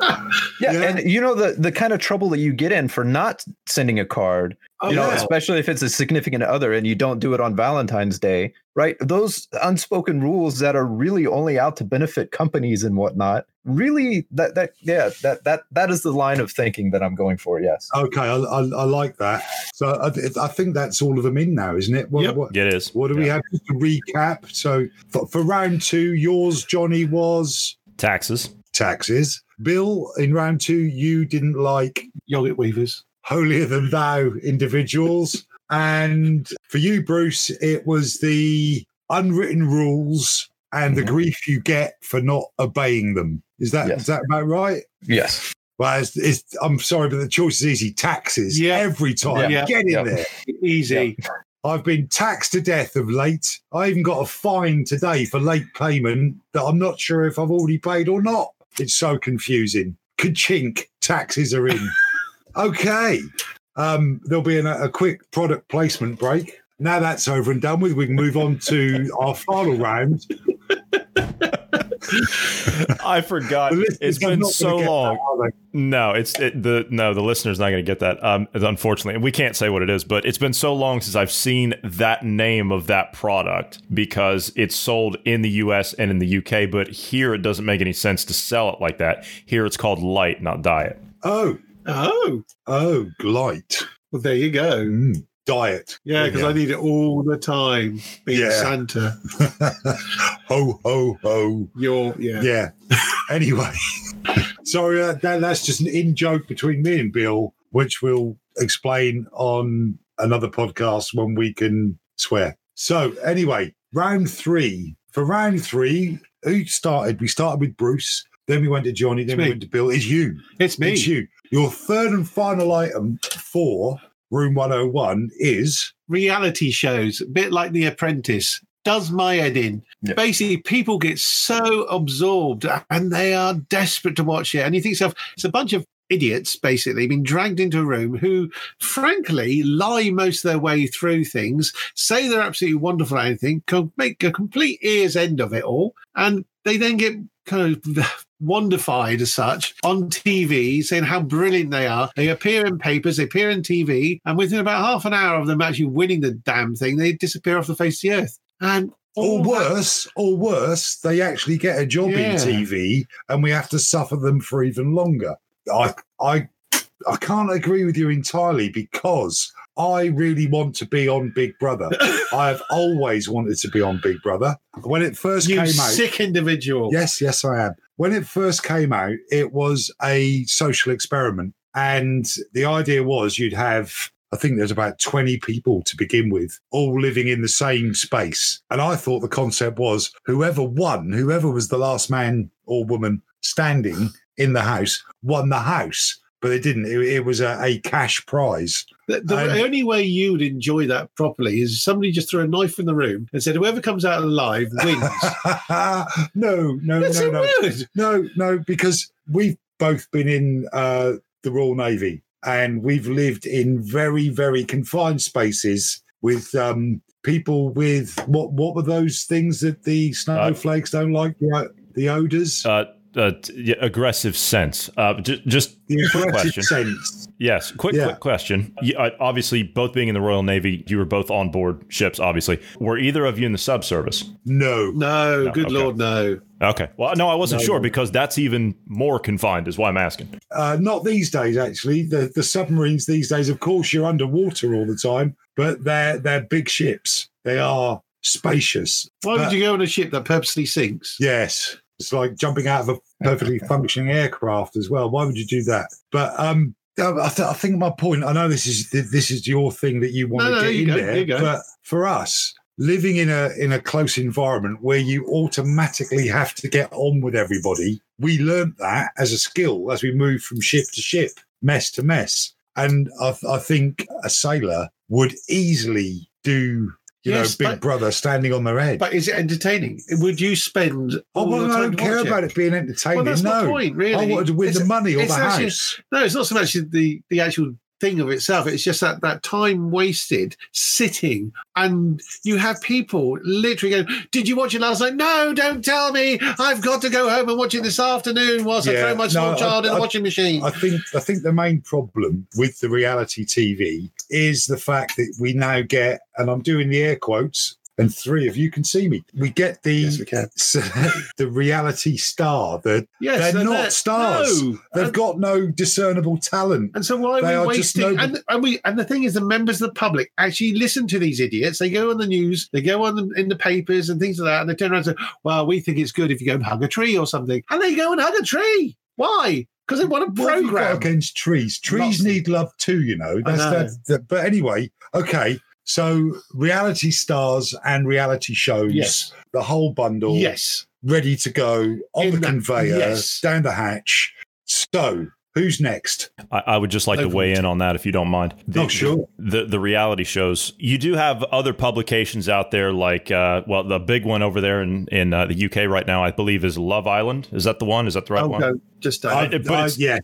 Yeah, Yeah. and you know the the kind of trouble that you get in for not sending a card, Oh, you know, yeah. especially if it's a significant other and you don't do it on Valentine's Day, right? Those unspoken rules that are really only out to benefit companies and whatnot. Really, that that yeah, that that that is the line of thinking that I'm going for. Yes. okay. I, I, I like that. So I, I think that's all of them in now, isn't it? What, Yep. what, It is. what do we have to recap? So for, for round two, yours, Johnny, was Taxes. Taxes. Bill, in round two, you didn't like Yogurt weavers. holier than thou individuals. And for you, Bruce, it was the unwritten rules and the Mhm. grief you get for not obeying them. Is that Yes. is that about right? Yes. Well, it's, it's, I'm sorry, but the choice is easy. Taxes. Yeah. Every time. Yeah. Get in Yeah. there. Easy. I've been taxed to death of late. I even got a fine today for late payment that I'm not sure if I've already paid or not. It's so confusing. Ka-chink, taxes are in. [LAUGHS] okay. Um, there'll be an, a quick product placement break. Now that's over and done with, we can move on to our final round. [LAUGHS] I forgot. It's been so long. No, it's it, the no. The listener's not going to get that. Um, unfortunately, and we can't say what it is, but it's been so long since I've seen that name of that product because it's sold in the U.S. and in the U.K. But here, it doesn't make any sense to sell it like that. Here, it's called Light, not Diet. Oh, Oh, oh, light. well, there you go. Mm, diet. Yeah, because I need it all the time. Being Yeah. Santa, [LAUGHS] ho, ho, ho. you're yeah. Yeah. [LAUGHS] anyway, [LAUGHS] sorry, uh, that, that's just an in joke between me and Bill, which we'll explain on another podcast when we can swear. So, anyway, round three. For round three, who started? We started with Bruce, then we went to Johnny, then we me. went to Bill. It's you. It's me. It's you. Your third and final item for Room 101 is reality shows, a bit like The Apprentice, does my head in. Yeah. Basically, people get so absorbed and they are desperate to watch it. And you think yourself, it's a bunch of idiots basically being dragged into a room who frankly lie most of their way through things say they're absolutely wonderful at anything can make a complete ear's end of it all and they then get kind of wondified as such on TV, saying how brilliant they are. They appear in papers, they appear in TV, and within about half an hour of them actually winning the damn thing, they disappear off the face of the earth. And or worse, or worse, they actually get a job Yeah. in TV and we have to suffer them for even longer. I I I can't agree with you entirely because I really want to be on Big Brother. [LAUGHS] I have always wanted to be on Big Brother. When it first you came out, sick individual. Yes, yes, I am. When it first came out, it was a social experiment. And the idea was you'd have, I think there's about 20 people to begin with, all living in the same space. And I thought the concept was whoever won, whoever was the last man or woman standing in the house, won the house. But it didn't. It, it was a, a cash prize. The, the And- only way you'd enjoy that properly is somebody just threw a knife in the room and said, whoever comes out alive wins. [LAUGHS] no, no, Yes, no, no. would. No, no, because we've both been in uh, the Royal Navy and we've lived in very, very confined spaces with um, people with what? What were those things that the snowflakes don't like? The, the odors, Uh, uh, t- aggressive sense. Uh, j- just the quick aggressive question. sense. Yes, quick, Yeah. quick question. You, uh, obviously, both being in the Royal Navy, you were both on board ships. Obviously, were either of you in the subservice? No, No, No, good okay. lord, no. Okay. Well, no, I wasn't No. sure because that's even more confined. Is why I'm asking. uh, not these days. Actually, the the submarines these days, of course, you're underwater all the time, but they're they're big ships. They are spacious. Why Uh, would you go on a ship that purposely sinks? Yes. It's like jumping out of a perfectly [LAUGHS] functioning aircraft as well. Why would you do that? But um, I, th- I think my point. I know this is this is your thing that you want No, to get in go, there, but for us, living in a in a close environment where you automatically have to get on with everybody, we learnt that as a skill as we moved from ship to ship, mess to mess, and I, th- I think a sailor would easily do. You Yes, know, Big but- Brother standing on their head. But is it entertaining? Would you spend Oh, well, I don't care about it? it being entertaining. Well, that's no, point, really. I wanted to win It's- the money or the actually- house. No, it's not so much the the actual thing of itself. It's just that that time wasted sitting, and you have people literally going, "Did you watch it last night? No, don't tell me. I've got to go home and watch it this afternoon whilst I throw my no, small I- child in I- the washing machine." I think I think the main problem with the reality TV is the fact that we now get, and I'm doing the air quotes, and three of you can see me. We get the Yes, we [LAUGHS] the reality star. That yes, they're not stars. No. they've And- got no discernible talent. And so why are are we just wasting? And, and we and the thing is, the members of the public actually listen to these idiots. They go on the news, they go on the, in the papers and things like that, and they turn around and say, "Well, we think it's good if you go and hug a tree or something," and they go and hug a tree. Why? Because they want a What have you got program. against trees? Trees Lots need love too, you know. That's know. that, that. But anyway, okay. So reality stars and reality shows, Yes. the whole bundle, Yes. ready to go on In the that- conveyor, yes. down the hatch. So who's next? I, I would just like to weigh it. in on that if you don't mind. The, Oh, sure. The the reality shows. You do have other publications out there, like uh, well, the big one over there in in uh, the UK right now, I believe, is Love Island. Is that the one? Is that the right Oh, one? no, just uh, uh, don't. I- but uh, it's- yeah,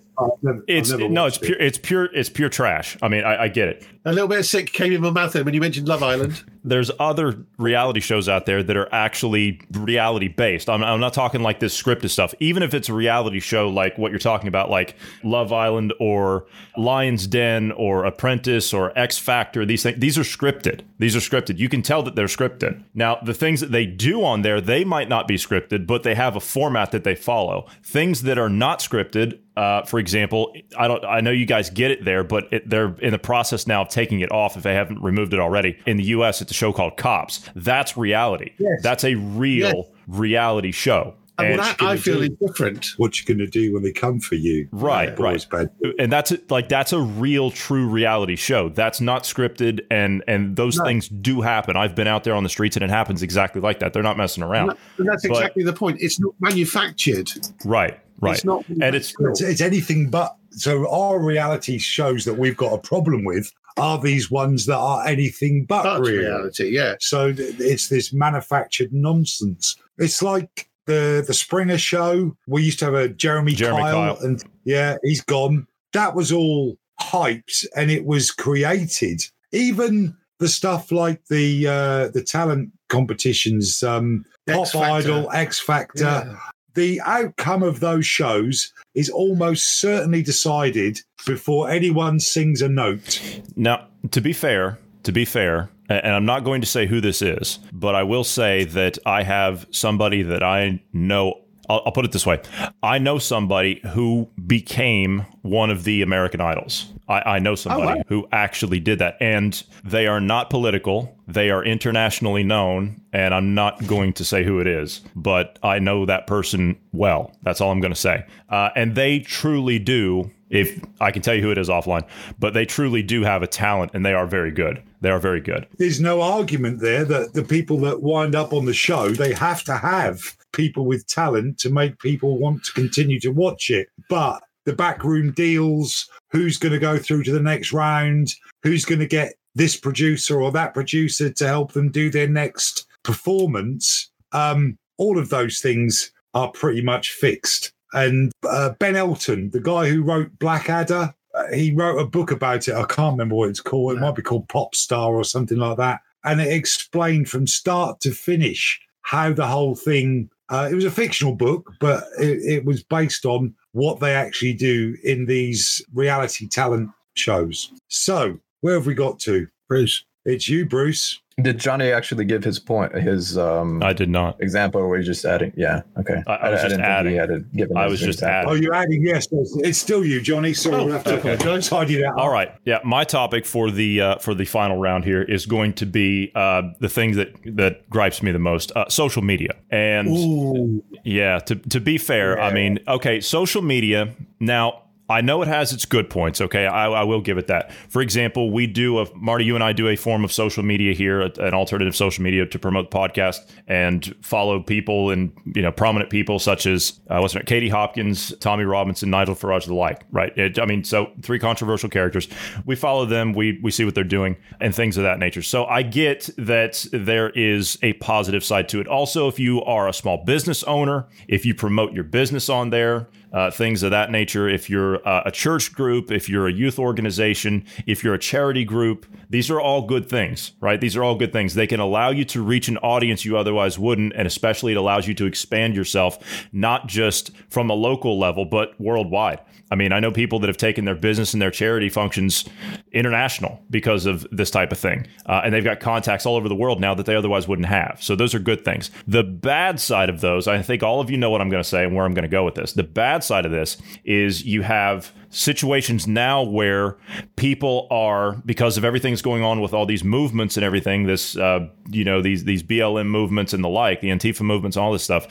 It's no, it's watched it. pure, it's pure, it's pure trash. I mean, I, I get it. a little bit of sick came in my mouth when you mentioned Love Island. There's other reality shows out there that are actually reality based. I'm, I'm not talking like this scripted stuff. Even if it's a reality show like what you're talking about, like Love Island or Lion's Den or Apprentice or X Factor, these things, these are scripted. These are scripted. You can tell that they're scripted. Now, the things that they do on there, they might not be scripted, but they have a format that they follow. Things that are not scripted, uh, for example, I don't. I know you guys get it there, but it, they're in the process now of taking it off if they haven't removed it already. In the U.S., it's a show called Cops. That's reality. That's a real reality show. And And- that I feel do? is different. What you going to do when they come for you? Right, Yeah, right. bad. and that's like that's a real true reality show that's not scripted and and those things do happen i've been out there on the streets and it happens exactly like that they're not messing around And that's But- exactly the point. It's not manufactured. right right It's not and it's It's, it's anything but. So our reality shows that we've got a problem with are these ones that are anything but That's real. reality, yeah. So it's this manufactured nonsense. It's like the the Springer show. We used to have a Jeremy, Jeremy Kyle, Kyle. and yeah, he's gone. That was all hyped, and it was created. Even the stuff like the uh, the talent competitions, um, X Pop Factor. Idol, X Factor. Yeah. The outcome of those shows is almost certainly decided before anyone sings a note. now to be fair to be fair a- and i'm not going to say who this is but i will say that i have somebody that i know I'll, I'll put it this way. I know somebody who became one of the american idols. I, I know somebody wow. who actually did that and they are not political. They are internationally known and i'm not going to say who it is but i know that person well. That's all i'm going to say. Uh, and they truly do if I can tell you who it is offline, but they truly do have a talent and they are very good. They are very good. there's no argument there that the people that wind up on the show they have to have people with talent to make people want to continue to watch it but the backroom deals who's going to go through to the next round who's going to get this producer or that producer to help them do their next performance um, all of those things are pretty much fixed and uh, ben elton the guy who wrote blackadder uh, he wrote a book about it. I can't remember what it's called. It might be called Pop Star or something like that. And it explained from start to finish how the whole thing. Uh, it was a fictional book, but it, it was based on what they actually do in these reality talent shows. So where have we got to? Bruce. It's you, Bruce. Did Johnny actually give his point, his um, I did not. example, or were you just adding? Yeah, okay. I- I was just didn't adding. Think he had it given I was just example. Oh, you're adding yes. yes. It's still you, Johnny. Sorry, Oh, we'll have to okay. tidy that. All up. right. Yeah, my topic for the uh, for the final round here is going to be uh, the thing that that gripes me the most: uh, social media. And Ooh. Yeah, to to be fair, I mean, okay, social media. Now, I know it has its good points. Okay, I, I will give it that. For example, we do a Marty, you and I do a form of social media here, an alternative social media to promote the podcast and follow people and you know prominent people such as uh, what's name, Katie Hopkins, Tommy Robinson, Nigel Farage, the like. Right? It, I mean, so three controversial characters. We follow them. We we see what they're doing and things of that nature. So I get that there is a positive side to it. Also, if you are a small business owner, if you promote your business on there, uh, things of that nature. If you're uh, a church group, if you're a youth organization, if you're a charity group, these are all good things, right? These are all good things. They can allow you to reach an audience you otherwise wouldn't, and especially it allows you to expand yourself, not just from a local level, but worldwide. I mean, I know people that have taken their business and their charity functions international because of this type of thing. Uh, and they've got contacts all over the world now that they otherwise wouldn't have. So those are good things. The bad side of those, I think all of you know what I'm going to say and where I'm going to go with this. The bad side of this is you have situations now where people are because of everything that's going on with all these movements and everything this uh, you know these these BLM movements and the like the Antifa movements all this stuff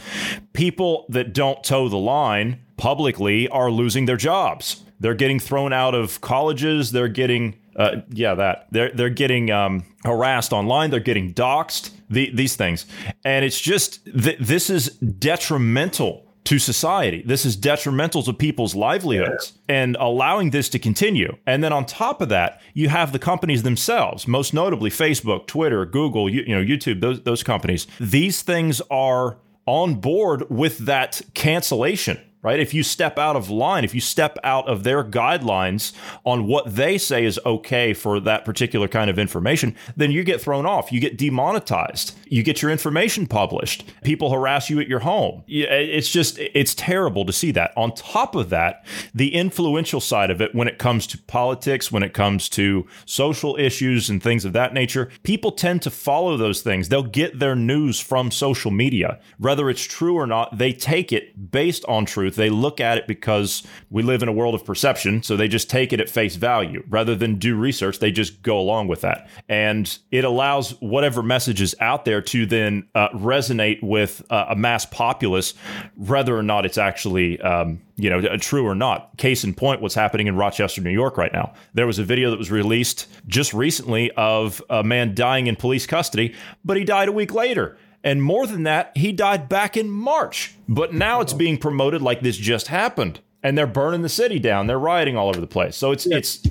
people that don't toe the line publicly are losing their jobs. They're getting thrown out of colleges. They're getting uh, yeah that. They're they're getting um, harassed online. They're getting doxxed. The, these things. And it's just th- this is detrimental to society. This is detrimental to people's livelihoods yeah. and allowing this to continue. And then on top of that, you have the companies themselves, most notably Facebook, Twitter, Google, you, you know, YouTube, those those companies. These things are on board with that cancellation right? If you step out of line, if you step out of their guidelines on what they say is okay for that particular kind of information, then you get thrown off. You get demonetized. You get your information published. People harass you at your home. It's just, it's terrible to see that. On top of that, the influential side of it when it comes to politics, when it comes to social issues and things of that nature, people tend to follow those things. They'll get their news from social media. Whether it's true or not, they take it based on truth truth. They look at it because we live in a world of perception, so they just take it at face value. Rather than do research, they just go along with that. And it allows whatever message is out there to then uh, resonate with uh, a mass populace, whether or not it's actually. Um, you know, true or not. Case in point, what's happening in Rochester, New York right now. There was a video that was released just recently of a man dying in police custody, but he died a week later. And more than that, he died back in March. But now it's being promoted like this just happened. And they're burning the city down. They're rioting all over the place. So it's it's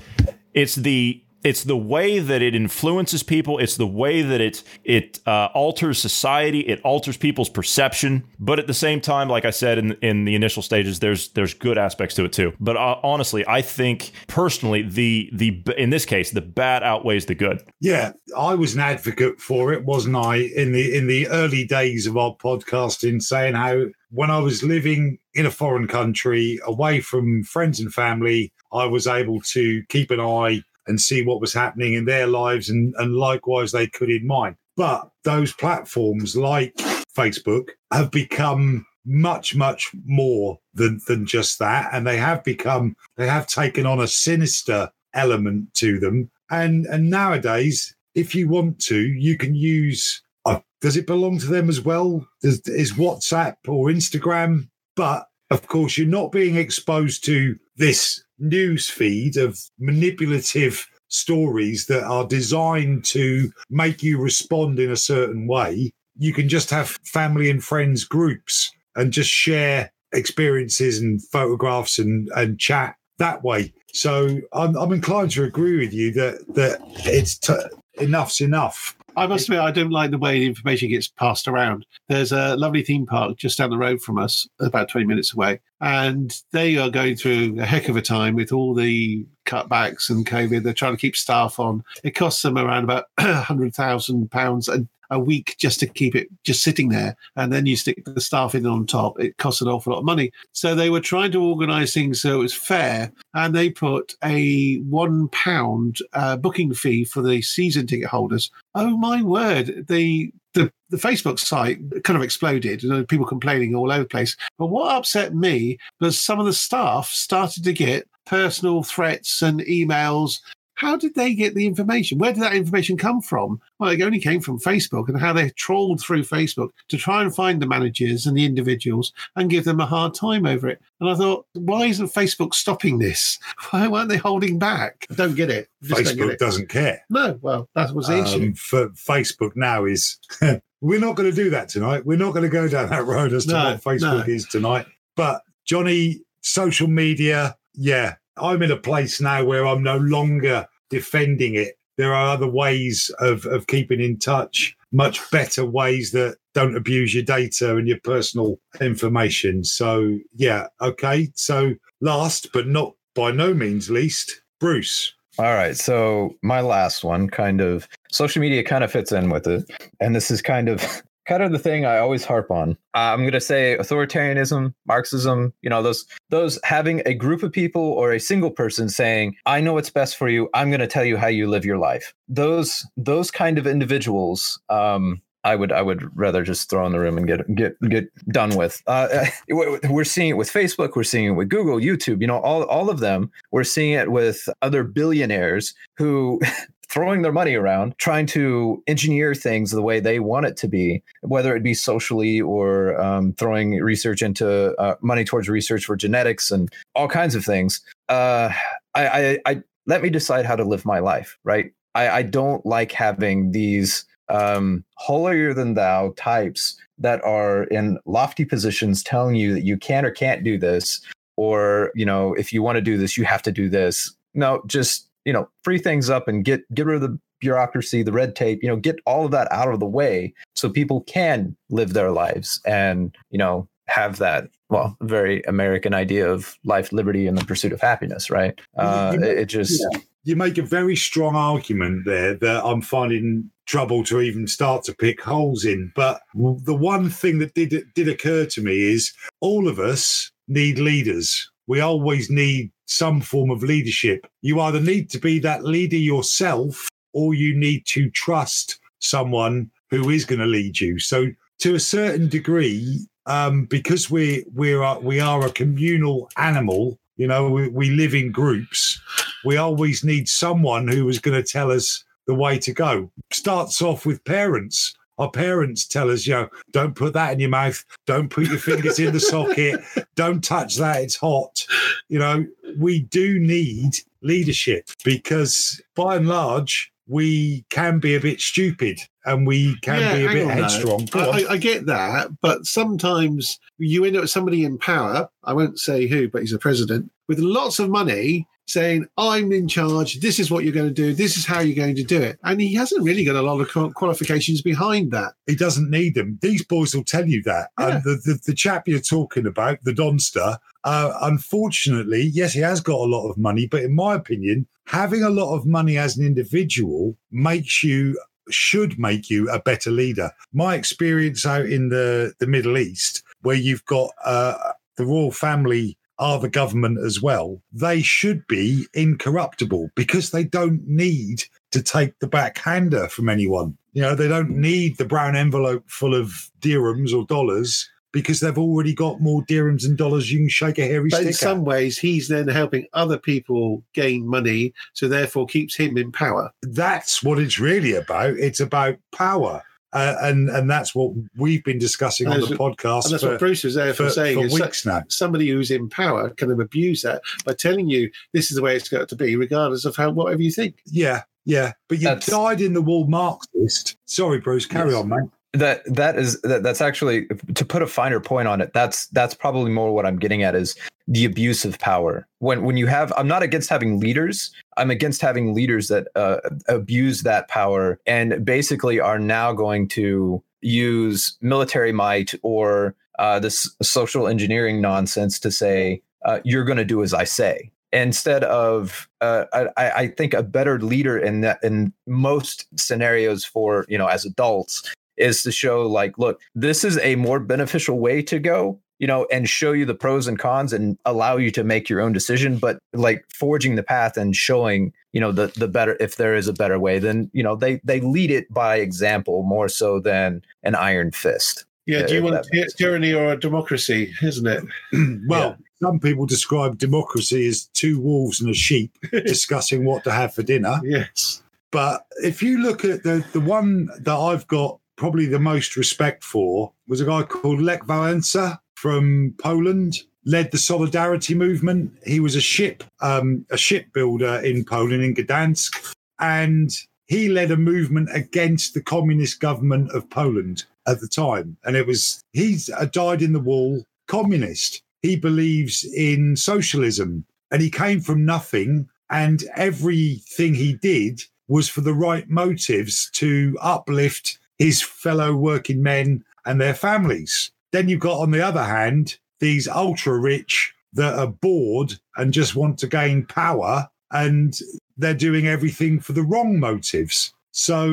it's the it's the way that it influences people. It's the way that it it uh, alters society. It alters people's perception. But at the same time, like I said in in the initial stages, there's there's good aspects to it too. But uh, honestly, I think personally, the the in this case, the bad outweighs the good. Yeah, I was an advocate for it, wasn't I? In the in the early days of our podcasting, saying how when I was living in a foreign country, away from friends and family, I was able to keep an eye and see what was happening in their lives and, and likewise they could in mine. But those platforms like Facebook have become much, much more than, than just that. And they have become, they have taken on a sinister element to them. And and nowadays, if you want to, you can use uh, does it belong to them as well? Does, is WhatsApp or Instagram? But of course, you're not being exposed to this news feed of manipulative stories that are designed to make you respond in a certain way. You can just have family and friends groups and just share experiences and photographs and, and chat that way. So I'm, I'm inclined to agree with you that that it's t- enough's enough. I must admit, I don't like the way the information gets passed around. There's a lovely theme park just down the road from us, about 20 minutes away, and they are going through a heck of a time with all the cutbacks and COVID. They're trying to keep staff on. It costs them around about [CLEARS THROAT] £100,000 a week just to keep it just sitting there. And then you stick the staff in on top. It costs an awful lot of money. So they were trying to organize things so it was fair. And they put a one pound uh, booking fee for the season ticket holders. Oh my word. The the, the Facebook site kind of exploded, and people complaining all over the place. But what upset me was some of the staff started to get personal threats and emails how did they get the information? Where did that information come from? Well, it only came from Facebook and how they trolled through Facebook to try and find the managers and the individuals and give them a hard time over it. And I thought, why isn't Facebook stopping this? [LAUGHS] Why weren't they holding back? I don't get it. Facebook get it. doesn't care. No, well, that was the um, issue. For Facebook now is [LAUGHS] we're not going to do that tonight. We're not going to go down that road as to no, what Facebook no. is tonight. But Johnny, social media, yeah, I'm in a place now where I'm no longer defending it. There are other ways of, of keeping in touch, much better ways that don't abuse your data and your personal information. So yeah, okay. So last but not by no means least, Bruce. All right. So my last one kind of social media kind of fits in with it. And this is kind of kind of the thing I always harp on. Uh, I'm going to say authoritarianism, Marxism, you know, those those having a group of people or a single person saying, "I know what's best for you. I'm going to tell you how you live your life." Those those kind of individuals um I would I would rather just throw in the room and get get get done with. Uh, [LAUGHS] we're seeing it with Facebook, we're seeing it with Google, YouTube. You know, all all of them. We're seeing it with other billionaires who [LAUGHS] throwing their money around, trying to engineer things the way they want it to be, whether it be socially or um, throwing research into uh, money towards research for genetics and all kinds of things. Uh, I, I, I, let me decide how to live my life, right? I, I don't like having these um, holier than thou types that are in lofty positions telling you that you can or can't do this or you know if you want to do this you have to do this no just you know free things up and get get rid of the bureaucracy the red tape you know get all of that out of the way so people can live their lives and you know have that well very american idea of life liberty and the pursuit of happiness right uh, it, it just yeah. you make a very strong argument there that i'm finding trouble to even start to pick holes in but the one thing that did did occur to me is all of us need leaders we always need some form of leadership. You either need to be that leader yourself or you need to trust someone who is going to lead you. So to a certain degree, um, because we we are we are a communal animal, you know, we, we live in groups. We always need someone who is going to tell us the way to go. Starts off with parents. Our parents tell us, you know, don't put that in your mouth. Don't put your fingers in the socket. Don't touch that. It's hot. You know, we do need leadership because by and large, we can be a bit stupid and we can yeah, be a bit headstrong. I, I, get that, but sometimes you end up with somebody in power. I won't say who, but he's a president with lots of money saying, I'm in charge. This is what you're going to do. This is how you're going to do it. And he hasn't really got a lot of qualifications behind that. He doesn't need them. These boys will tell you that. Yeah. And the, the, the, chap you're talking about, the Donster, uh, unfortunately, yes, he has got a lot of money. But in my opinion, having a lot of money as an individual makes you should make you a better leader. My experience out in the, the Middle East, where you've got uh, the royal family are the government as well, they should be incorruptible because they don't need to take the backhander from anyone. You know, they don't need the brown envelope full of dirhams or dollars because they've already got more dirhams and dollars you can shake a hairy but stick in some at. ways he's then helping other people gain money so therefore keeps him in power that's what it's really about it's about power uh, and and that's what we've been discussing and on the podcast. And that's for, what Bruce was there for, for saying. For weeks so, now. Somebody who's in power kind of abuse that by telling you this is the way it's got to be, regardless of how whatever you think. Yeah, yeah. But you that's, died in the wall Marxist. Sorry, Bruce. Carry yes. on, mate that that is that, that's actually to put a finer point on it that's that's probably more what i'm getting at is the abuse of power when when you have i'm not against having leaders i'm against having leaders that uh, abuse that power and basically are now going to use military might or uh, this social engineering nonsense to say uh, you're going to do as i say. Instead of uh, I, I, think a better leader in that in most scenarios for you know as adults is to show like, look, this is a more beneficial way to go, you know, and show you the pros and cons and allow you to make your own decision. But like forging the path and showing, you know, the the better if there is a better way, then you know they they lead it by example more so than an iron fist. Yeah, do you want tyranny or a democracy, isn't it? [CLEARS THROAT] well, yeah. some people describe democracy as two wolves and a sheep [LAUGHS] discussing what to have for dinner. Yes. But if you look at the the one that I've got probably the most respect for was a guy called Lech Wałęsa from Poland. Led the solidarity movement. He was a ship, um, a shipbuilder in Poland, in Gdansk, and he led a movement against the communist government of Poland at the time. And it was he's a died in the wall communist. He believes in socialism, and he came from nothing. And everything he did was for the right motives to uplift his fellow working men and their families. Then you've got, on the other hand, these ultra rich that are bored and just want to gain power and they're doing everything for the wrong motives. So,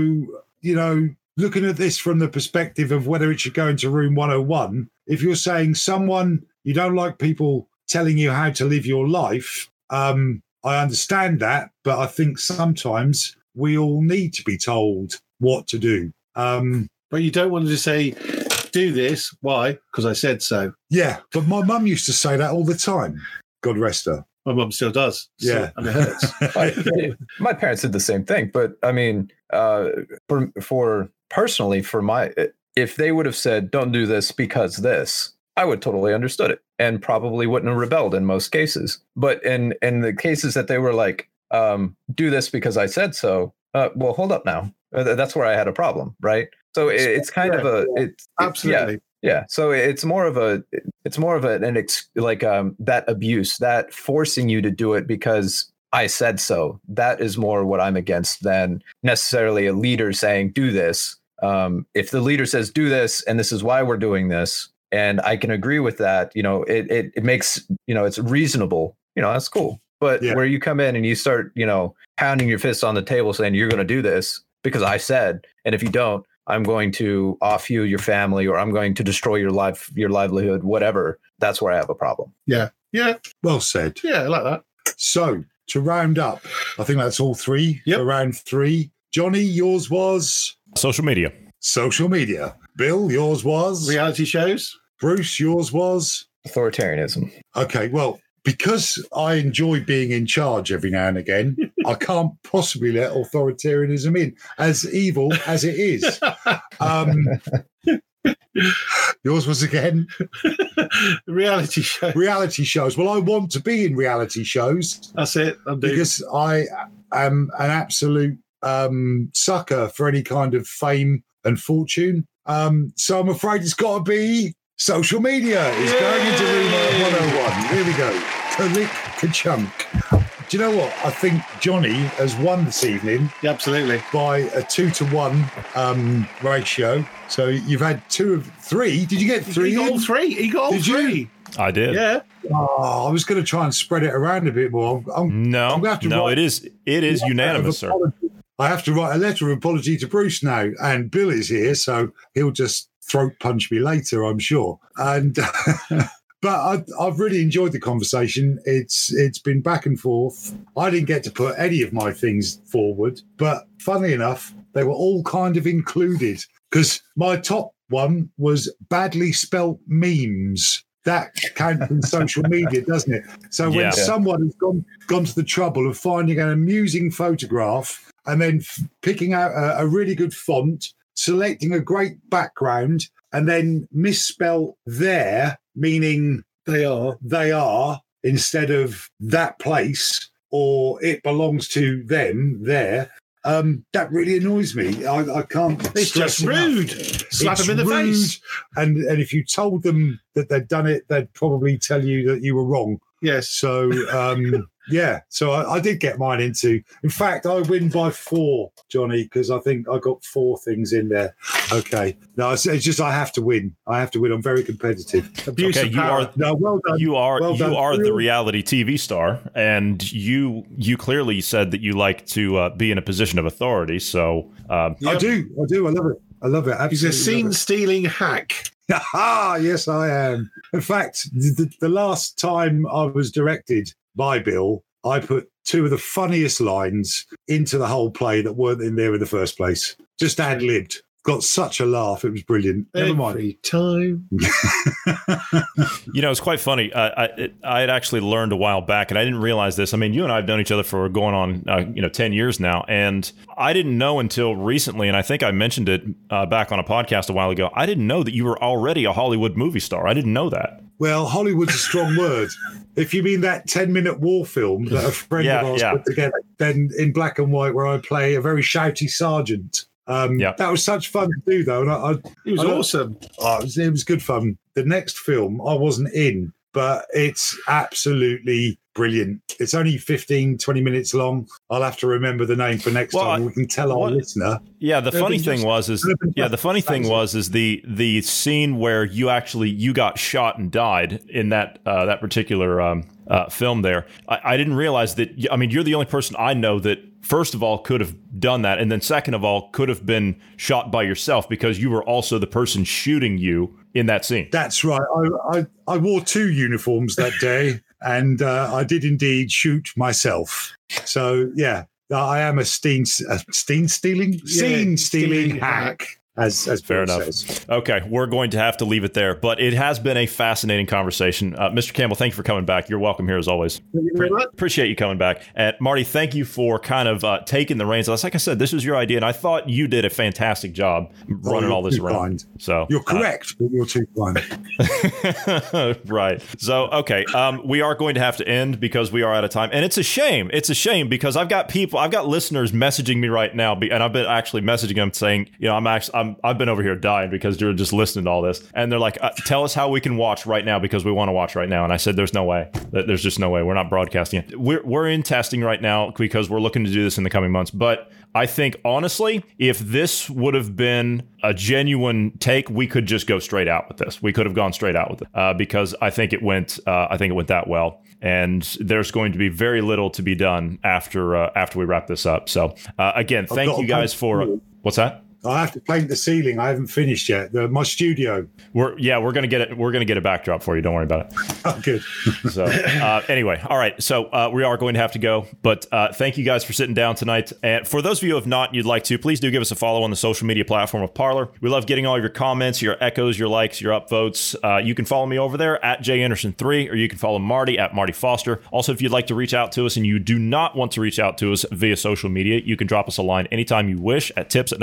you know, looking at this from the perspective of whether it should go into room 101, if you're saying someone you don't like people telling you how to live your life, um, I understand that, but I think sometimes we all need to be told what to do. Um, But you don't want to just say, do this. Why? Because I said so. yeah, but my mum used to say that all the time. God rest her. My mum still does. So- Yeah. and it hurts. [LAUGHS] my, my parents did the same thing but i mean uh for for personally for my if they would have said don't do this because this i would totally understood it and probably wouldn't have rebelled in most cases but in in the cases that they were like um do this because i said so uh well hold up now Uh, that's where i had a problem right so it, it's kind of a it's Absolutely. yeah. Yeah. so it's more of a it's more of a, an ex, like um that abuse that forcing you to do it because i said so. That is more what i'm against than necessarily a leader saying do this. Um if the leader says do this and this is why we're doing this and i can agree with that you know it it, it makes you know it's reasonable. You know that's cool. But Yeah. where you come in and you start you know pounding your fists on the table saying you're going to do this because i said and if you don't I'm going to off you your family or I'm going to destroy your life, your livelihood, whatever. That's where I have a problem. Yeah. Yeah. Well said. Yeah, I like that. So to round up, I think that's all three Yep. for round three. Johnny, yours was Social media. social media. Bill, yours was Reality shows. Bruce, yours was Authoritarianism. okay. Well, because I enjoy being in charge every now and again, I [LAUGHS] can't possibly let authoritarianism in, as evil as it is. Um, [LAUGHS] yours was again Reality show. reality shows. Well, I want to be in reality shows That's it. I'm doing. because I am an absolute um, sucker for any kind of fame and fortune. Um, so I'm afraid it's got to be social media. It's going into room 101. Here we go. Kalik Kachunk. Do you know what? I think Johnny has won this evening Yeah, absolutely. by a two to one um, ratio. So you've had two of three. Did you get three? He got all three. He got all Did you? three. I did. Yeah. Oh, I was going to try and spread it around a bit more. I'm, I'm No, I'm have to no, write- it is it is unanimous, sir. I have to write a letter of apology to Bruce now, and Bill is here, so he'll just throat punch me later, I'm sure. And [LAUGHS] but I, I've really enjoyed the conversation. It's it's been back and forth. I didn't get to put any of my things forward, but funnily enough, they were all kind of included because my top one was badly spelt memes. That counts in social [LAUGHS] media, doesn't it? So when Yeah. someone has gone gone to the trouble of finding an amusing photograph and then f- picking out a, a really good font, selecting a great background, and then misspell there, meaning They are. they are instead of that place or it belongs to them there. Um, that really annoys me. I, I can't. It's just enough. rude. Slap It's him in the rude, face. And and if you told them that they'd done it, they'd probably tell you that you were wrong. Yes. So um, [LAUGHS] yeah, so I, I did get mine into. In fact, I win by four, Johnny, because I think I got four things in there. Okay, no, it's, it's just I have to win. I have to win. I'm very competitive. Abuse Okay, you power. are No, well done. you are Well you done. are the reality TV star, and you you clearly said that you like to uh, be in a position of authority. So um, I do. I do. I love it. I love it. He's Absolutely. a scene stealing hack. Ah, [LAUGHS] yes, I am. In fact, the, the last time I was directed by Bill, I put two of the funniest lines into the whole play that weren't in there in the first place. Just ad libbed. Got such a laugh. It was brilliant. Never mind. Every time. [LAUGHS] You know, it's quite funny. Uh, I I had actually learned a while back, and I didn't realize this. I mean, you and I have known each other for going on, uh, you know, ten years now, and I didn't know until recently, and I think I mentioned it uh, back on a podcast a while ago. I didn't know that you were already a Hollywood movie star. I didn't know that. Well, Hollywood's a strong [LAUGHS] word. If you mean that 10 minute war film that a friend Yeah, of ours yeah. put together, then in black and white, where I play a very shouty sergeant. Um, Yeah. That was such fun to do, though. And I, I, He was I awesome. Oh, it, was, it was good fun. The next film I wasn't in, but it's absolutely brilliant. It's only 15, 20 minutes long. I'll have to remember the name for next Well, time. I- we can tell our what- listener. Yeah, the Urban funny thing was is Urban yeah, the funny thing was is the the scene where you actually you got shot and died in that uh, that particular um, uh, film there. I, I didn't realize that. I mean, you're the only person I know that first of all could have done that, and then second of all could have been shot by yourself because you were also the person shooting you in that scene. That's right. I, I, I wore two uniforms that day, [LAUGHS] and uh, I did indeed shoot myself. So yeah, I am a Steen, a Steen stealing, Yeah, scene stealing stealing hack, hack. As as Fair enough. says. Okay, we're going to have to leave it there, but it has been a fascinating conversation. Uh, Mr. Campbell, thank you for coming back. You're welcome here as always. You Pre- appreciate you coming back. And Marty, thank you for kind of uh, taking the reins. Like I said, this was your idea, and I thought you did a fantastic job running all this around. kind. So You're correct, but you're too uh, [LAUGHS] [LAUGHS] right. So okay, um, we are going to have to end because we are out of time, and it's a shame. It's a shame because I've got people, I've got listeners messaging me right now, and I've been actually messaging them saying, you know, I'm actually, I'm, I've been over here dying because you're just listening to all this, and they're like, uh, tell us how we can watch right now because we want to watch right now, and I said, there's no way. There's just no way. We're not broadcasting it. We're we're in testing right now because we're looking to do this in the coming months, but. I think honestly, if this would have been a genuine take, we could just go straight out with this. We could have gone straight out with it uh, because I think it went. Uh, I think it went that well, and there's going to be very little to be done after uh, after we wrap this up. So uh, again, thank you guys for what's that? I have to paint the ceiling. I haven't finished yet. The, my studio. We're yeah, we're gonna get it. We're gonna get a backdrop for you. Don't worry about it. [LAUGHS] Oh, good. [LAUGHS] So uh, anyway, all right. So uh, we are going to have to go, but uh, thank you guys for sitting down tonight. And for those of you who have not, you'd like to, please do give us a follow on the social media platform of Parler. We love getting all of your comments, your echoes, your likes, your upvotes. Uh, you can follow me over there at Jay Anderson three, or you can follow Marty at Marty Foster. Also, if you'd like to reach out to us and you do not want to reach out to us via social media, you can drop us a line anytime you wish at tips at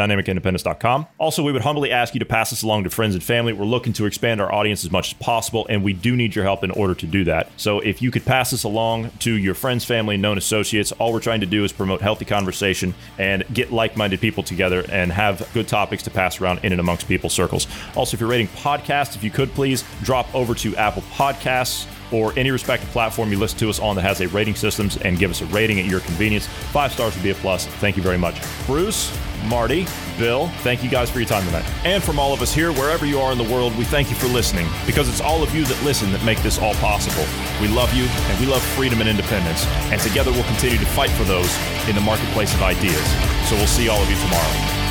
Also, we would humbly ask you to pass this along to friends and family. We're looking to expand our audience as much as possible, and we do need your help in order to do that. So, if you could pass this along to your friends, family, and known associates, all we're trying to do is promote healthy conversation and get like minded people together and have good topics to pass around in and amongst people's circles. Also, if you're rating podcasts, if you could please drop over to Apple Podcasts or any respective platform you listen to us on that has a rating systems and give us a rating at your convenience. Five stars would be a plus. Thank you very much. Bruce, Marty, Bill, thank you guys for your time tonight. And from all of us here, wherever you are in the world, we thank you for listening because it's all of you that listen that make this all possible. We love you and we love freedom and independence. And together we'll continue to fight for those in the marketplace of ideas. So we'll see all of you tomorrow.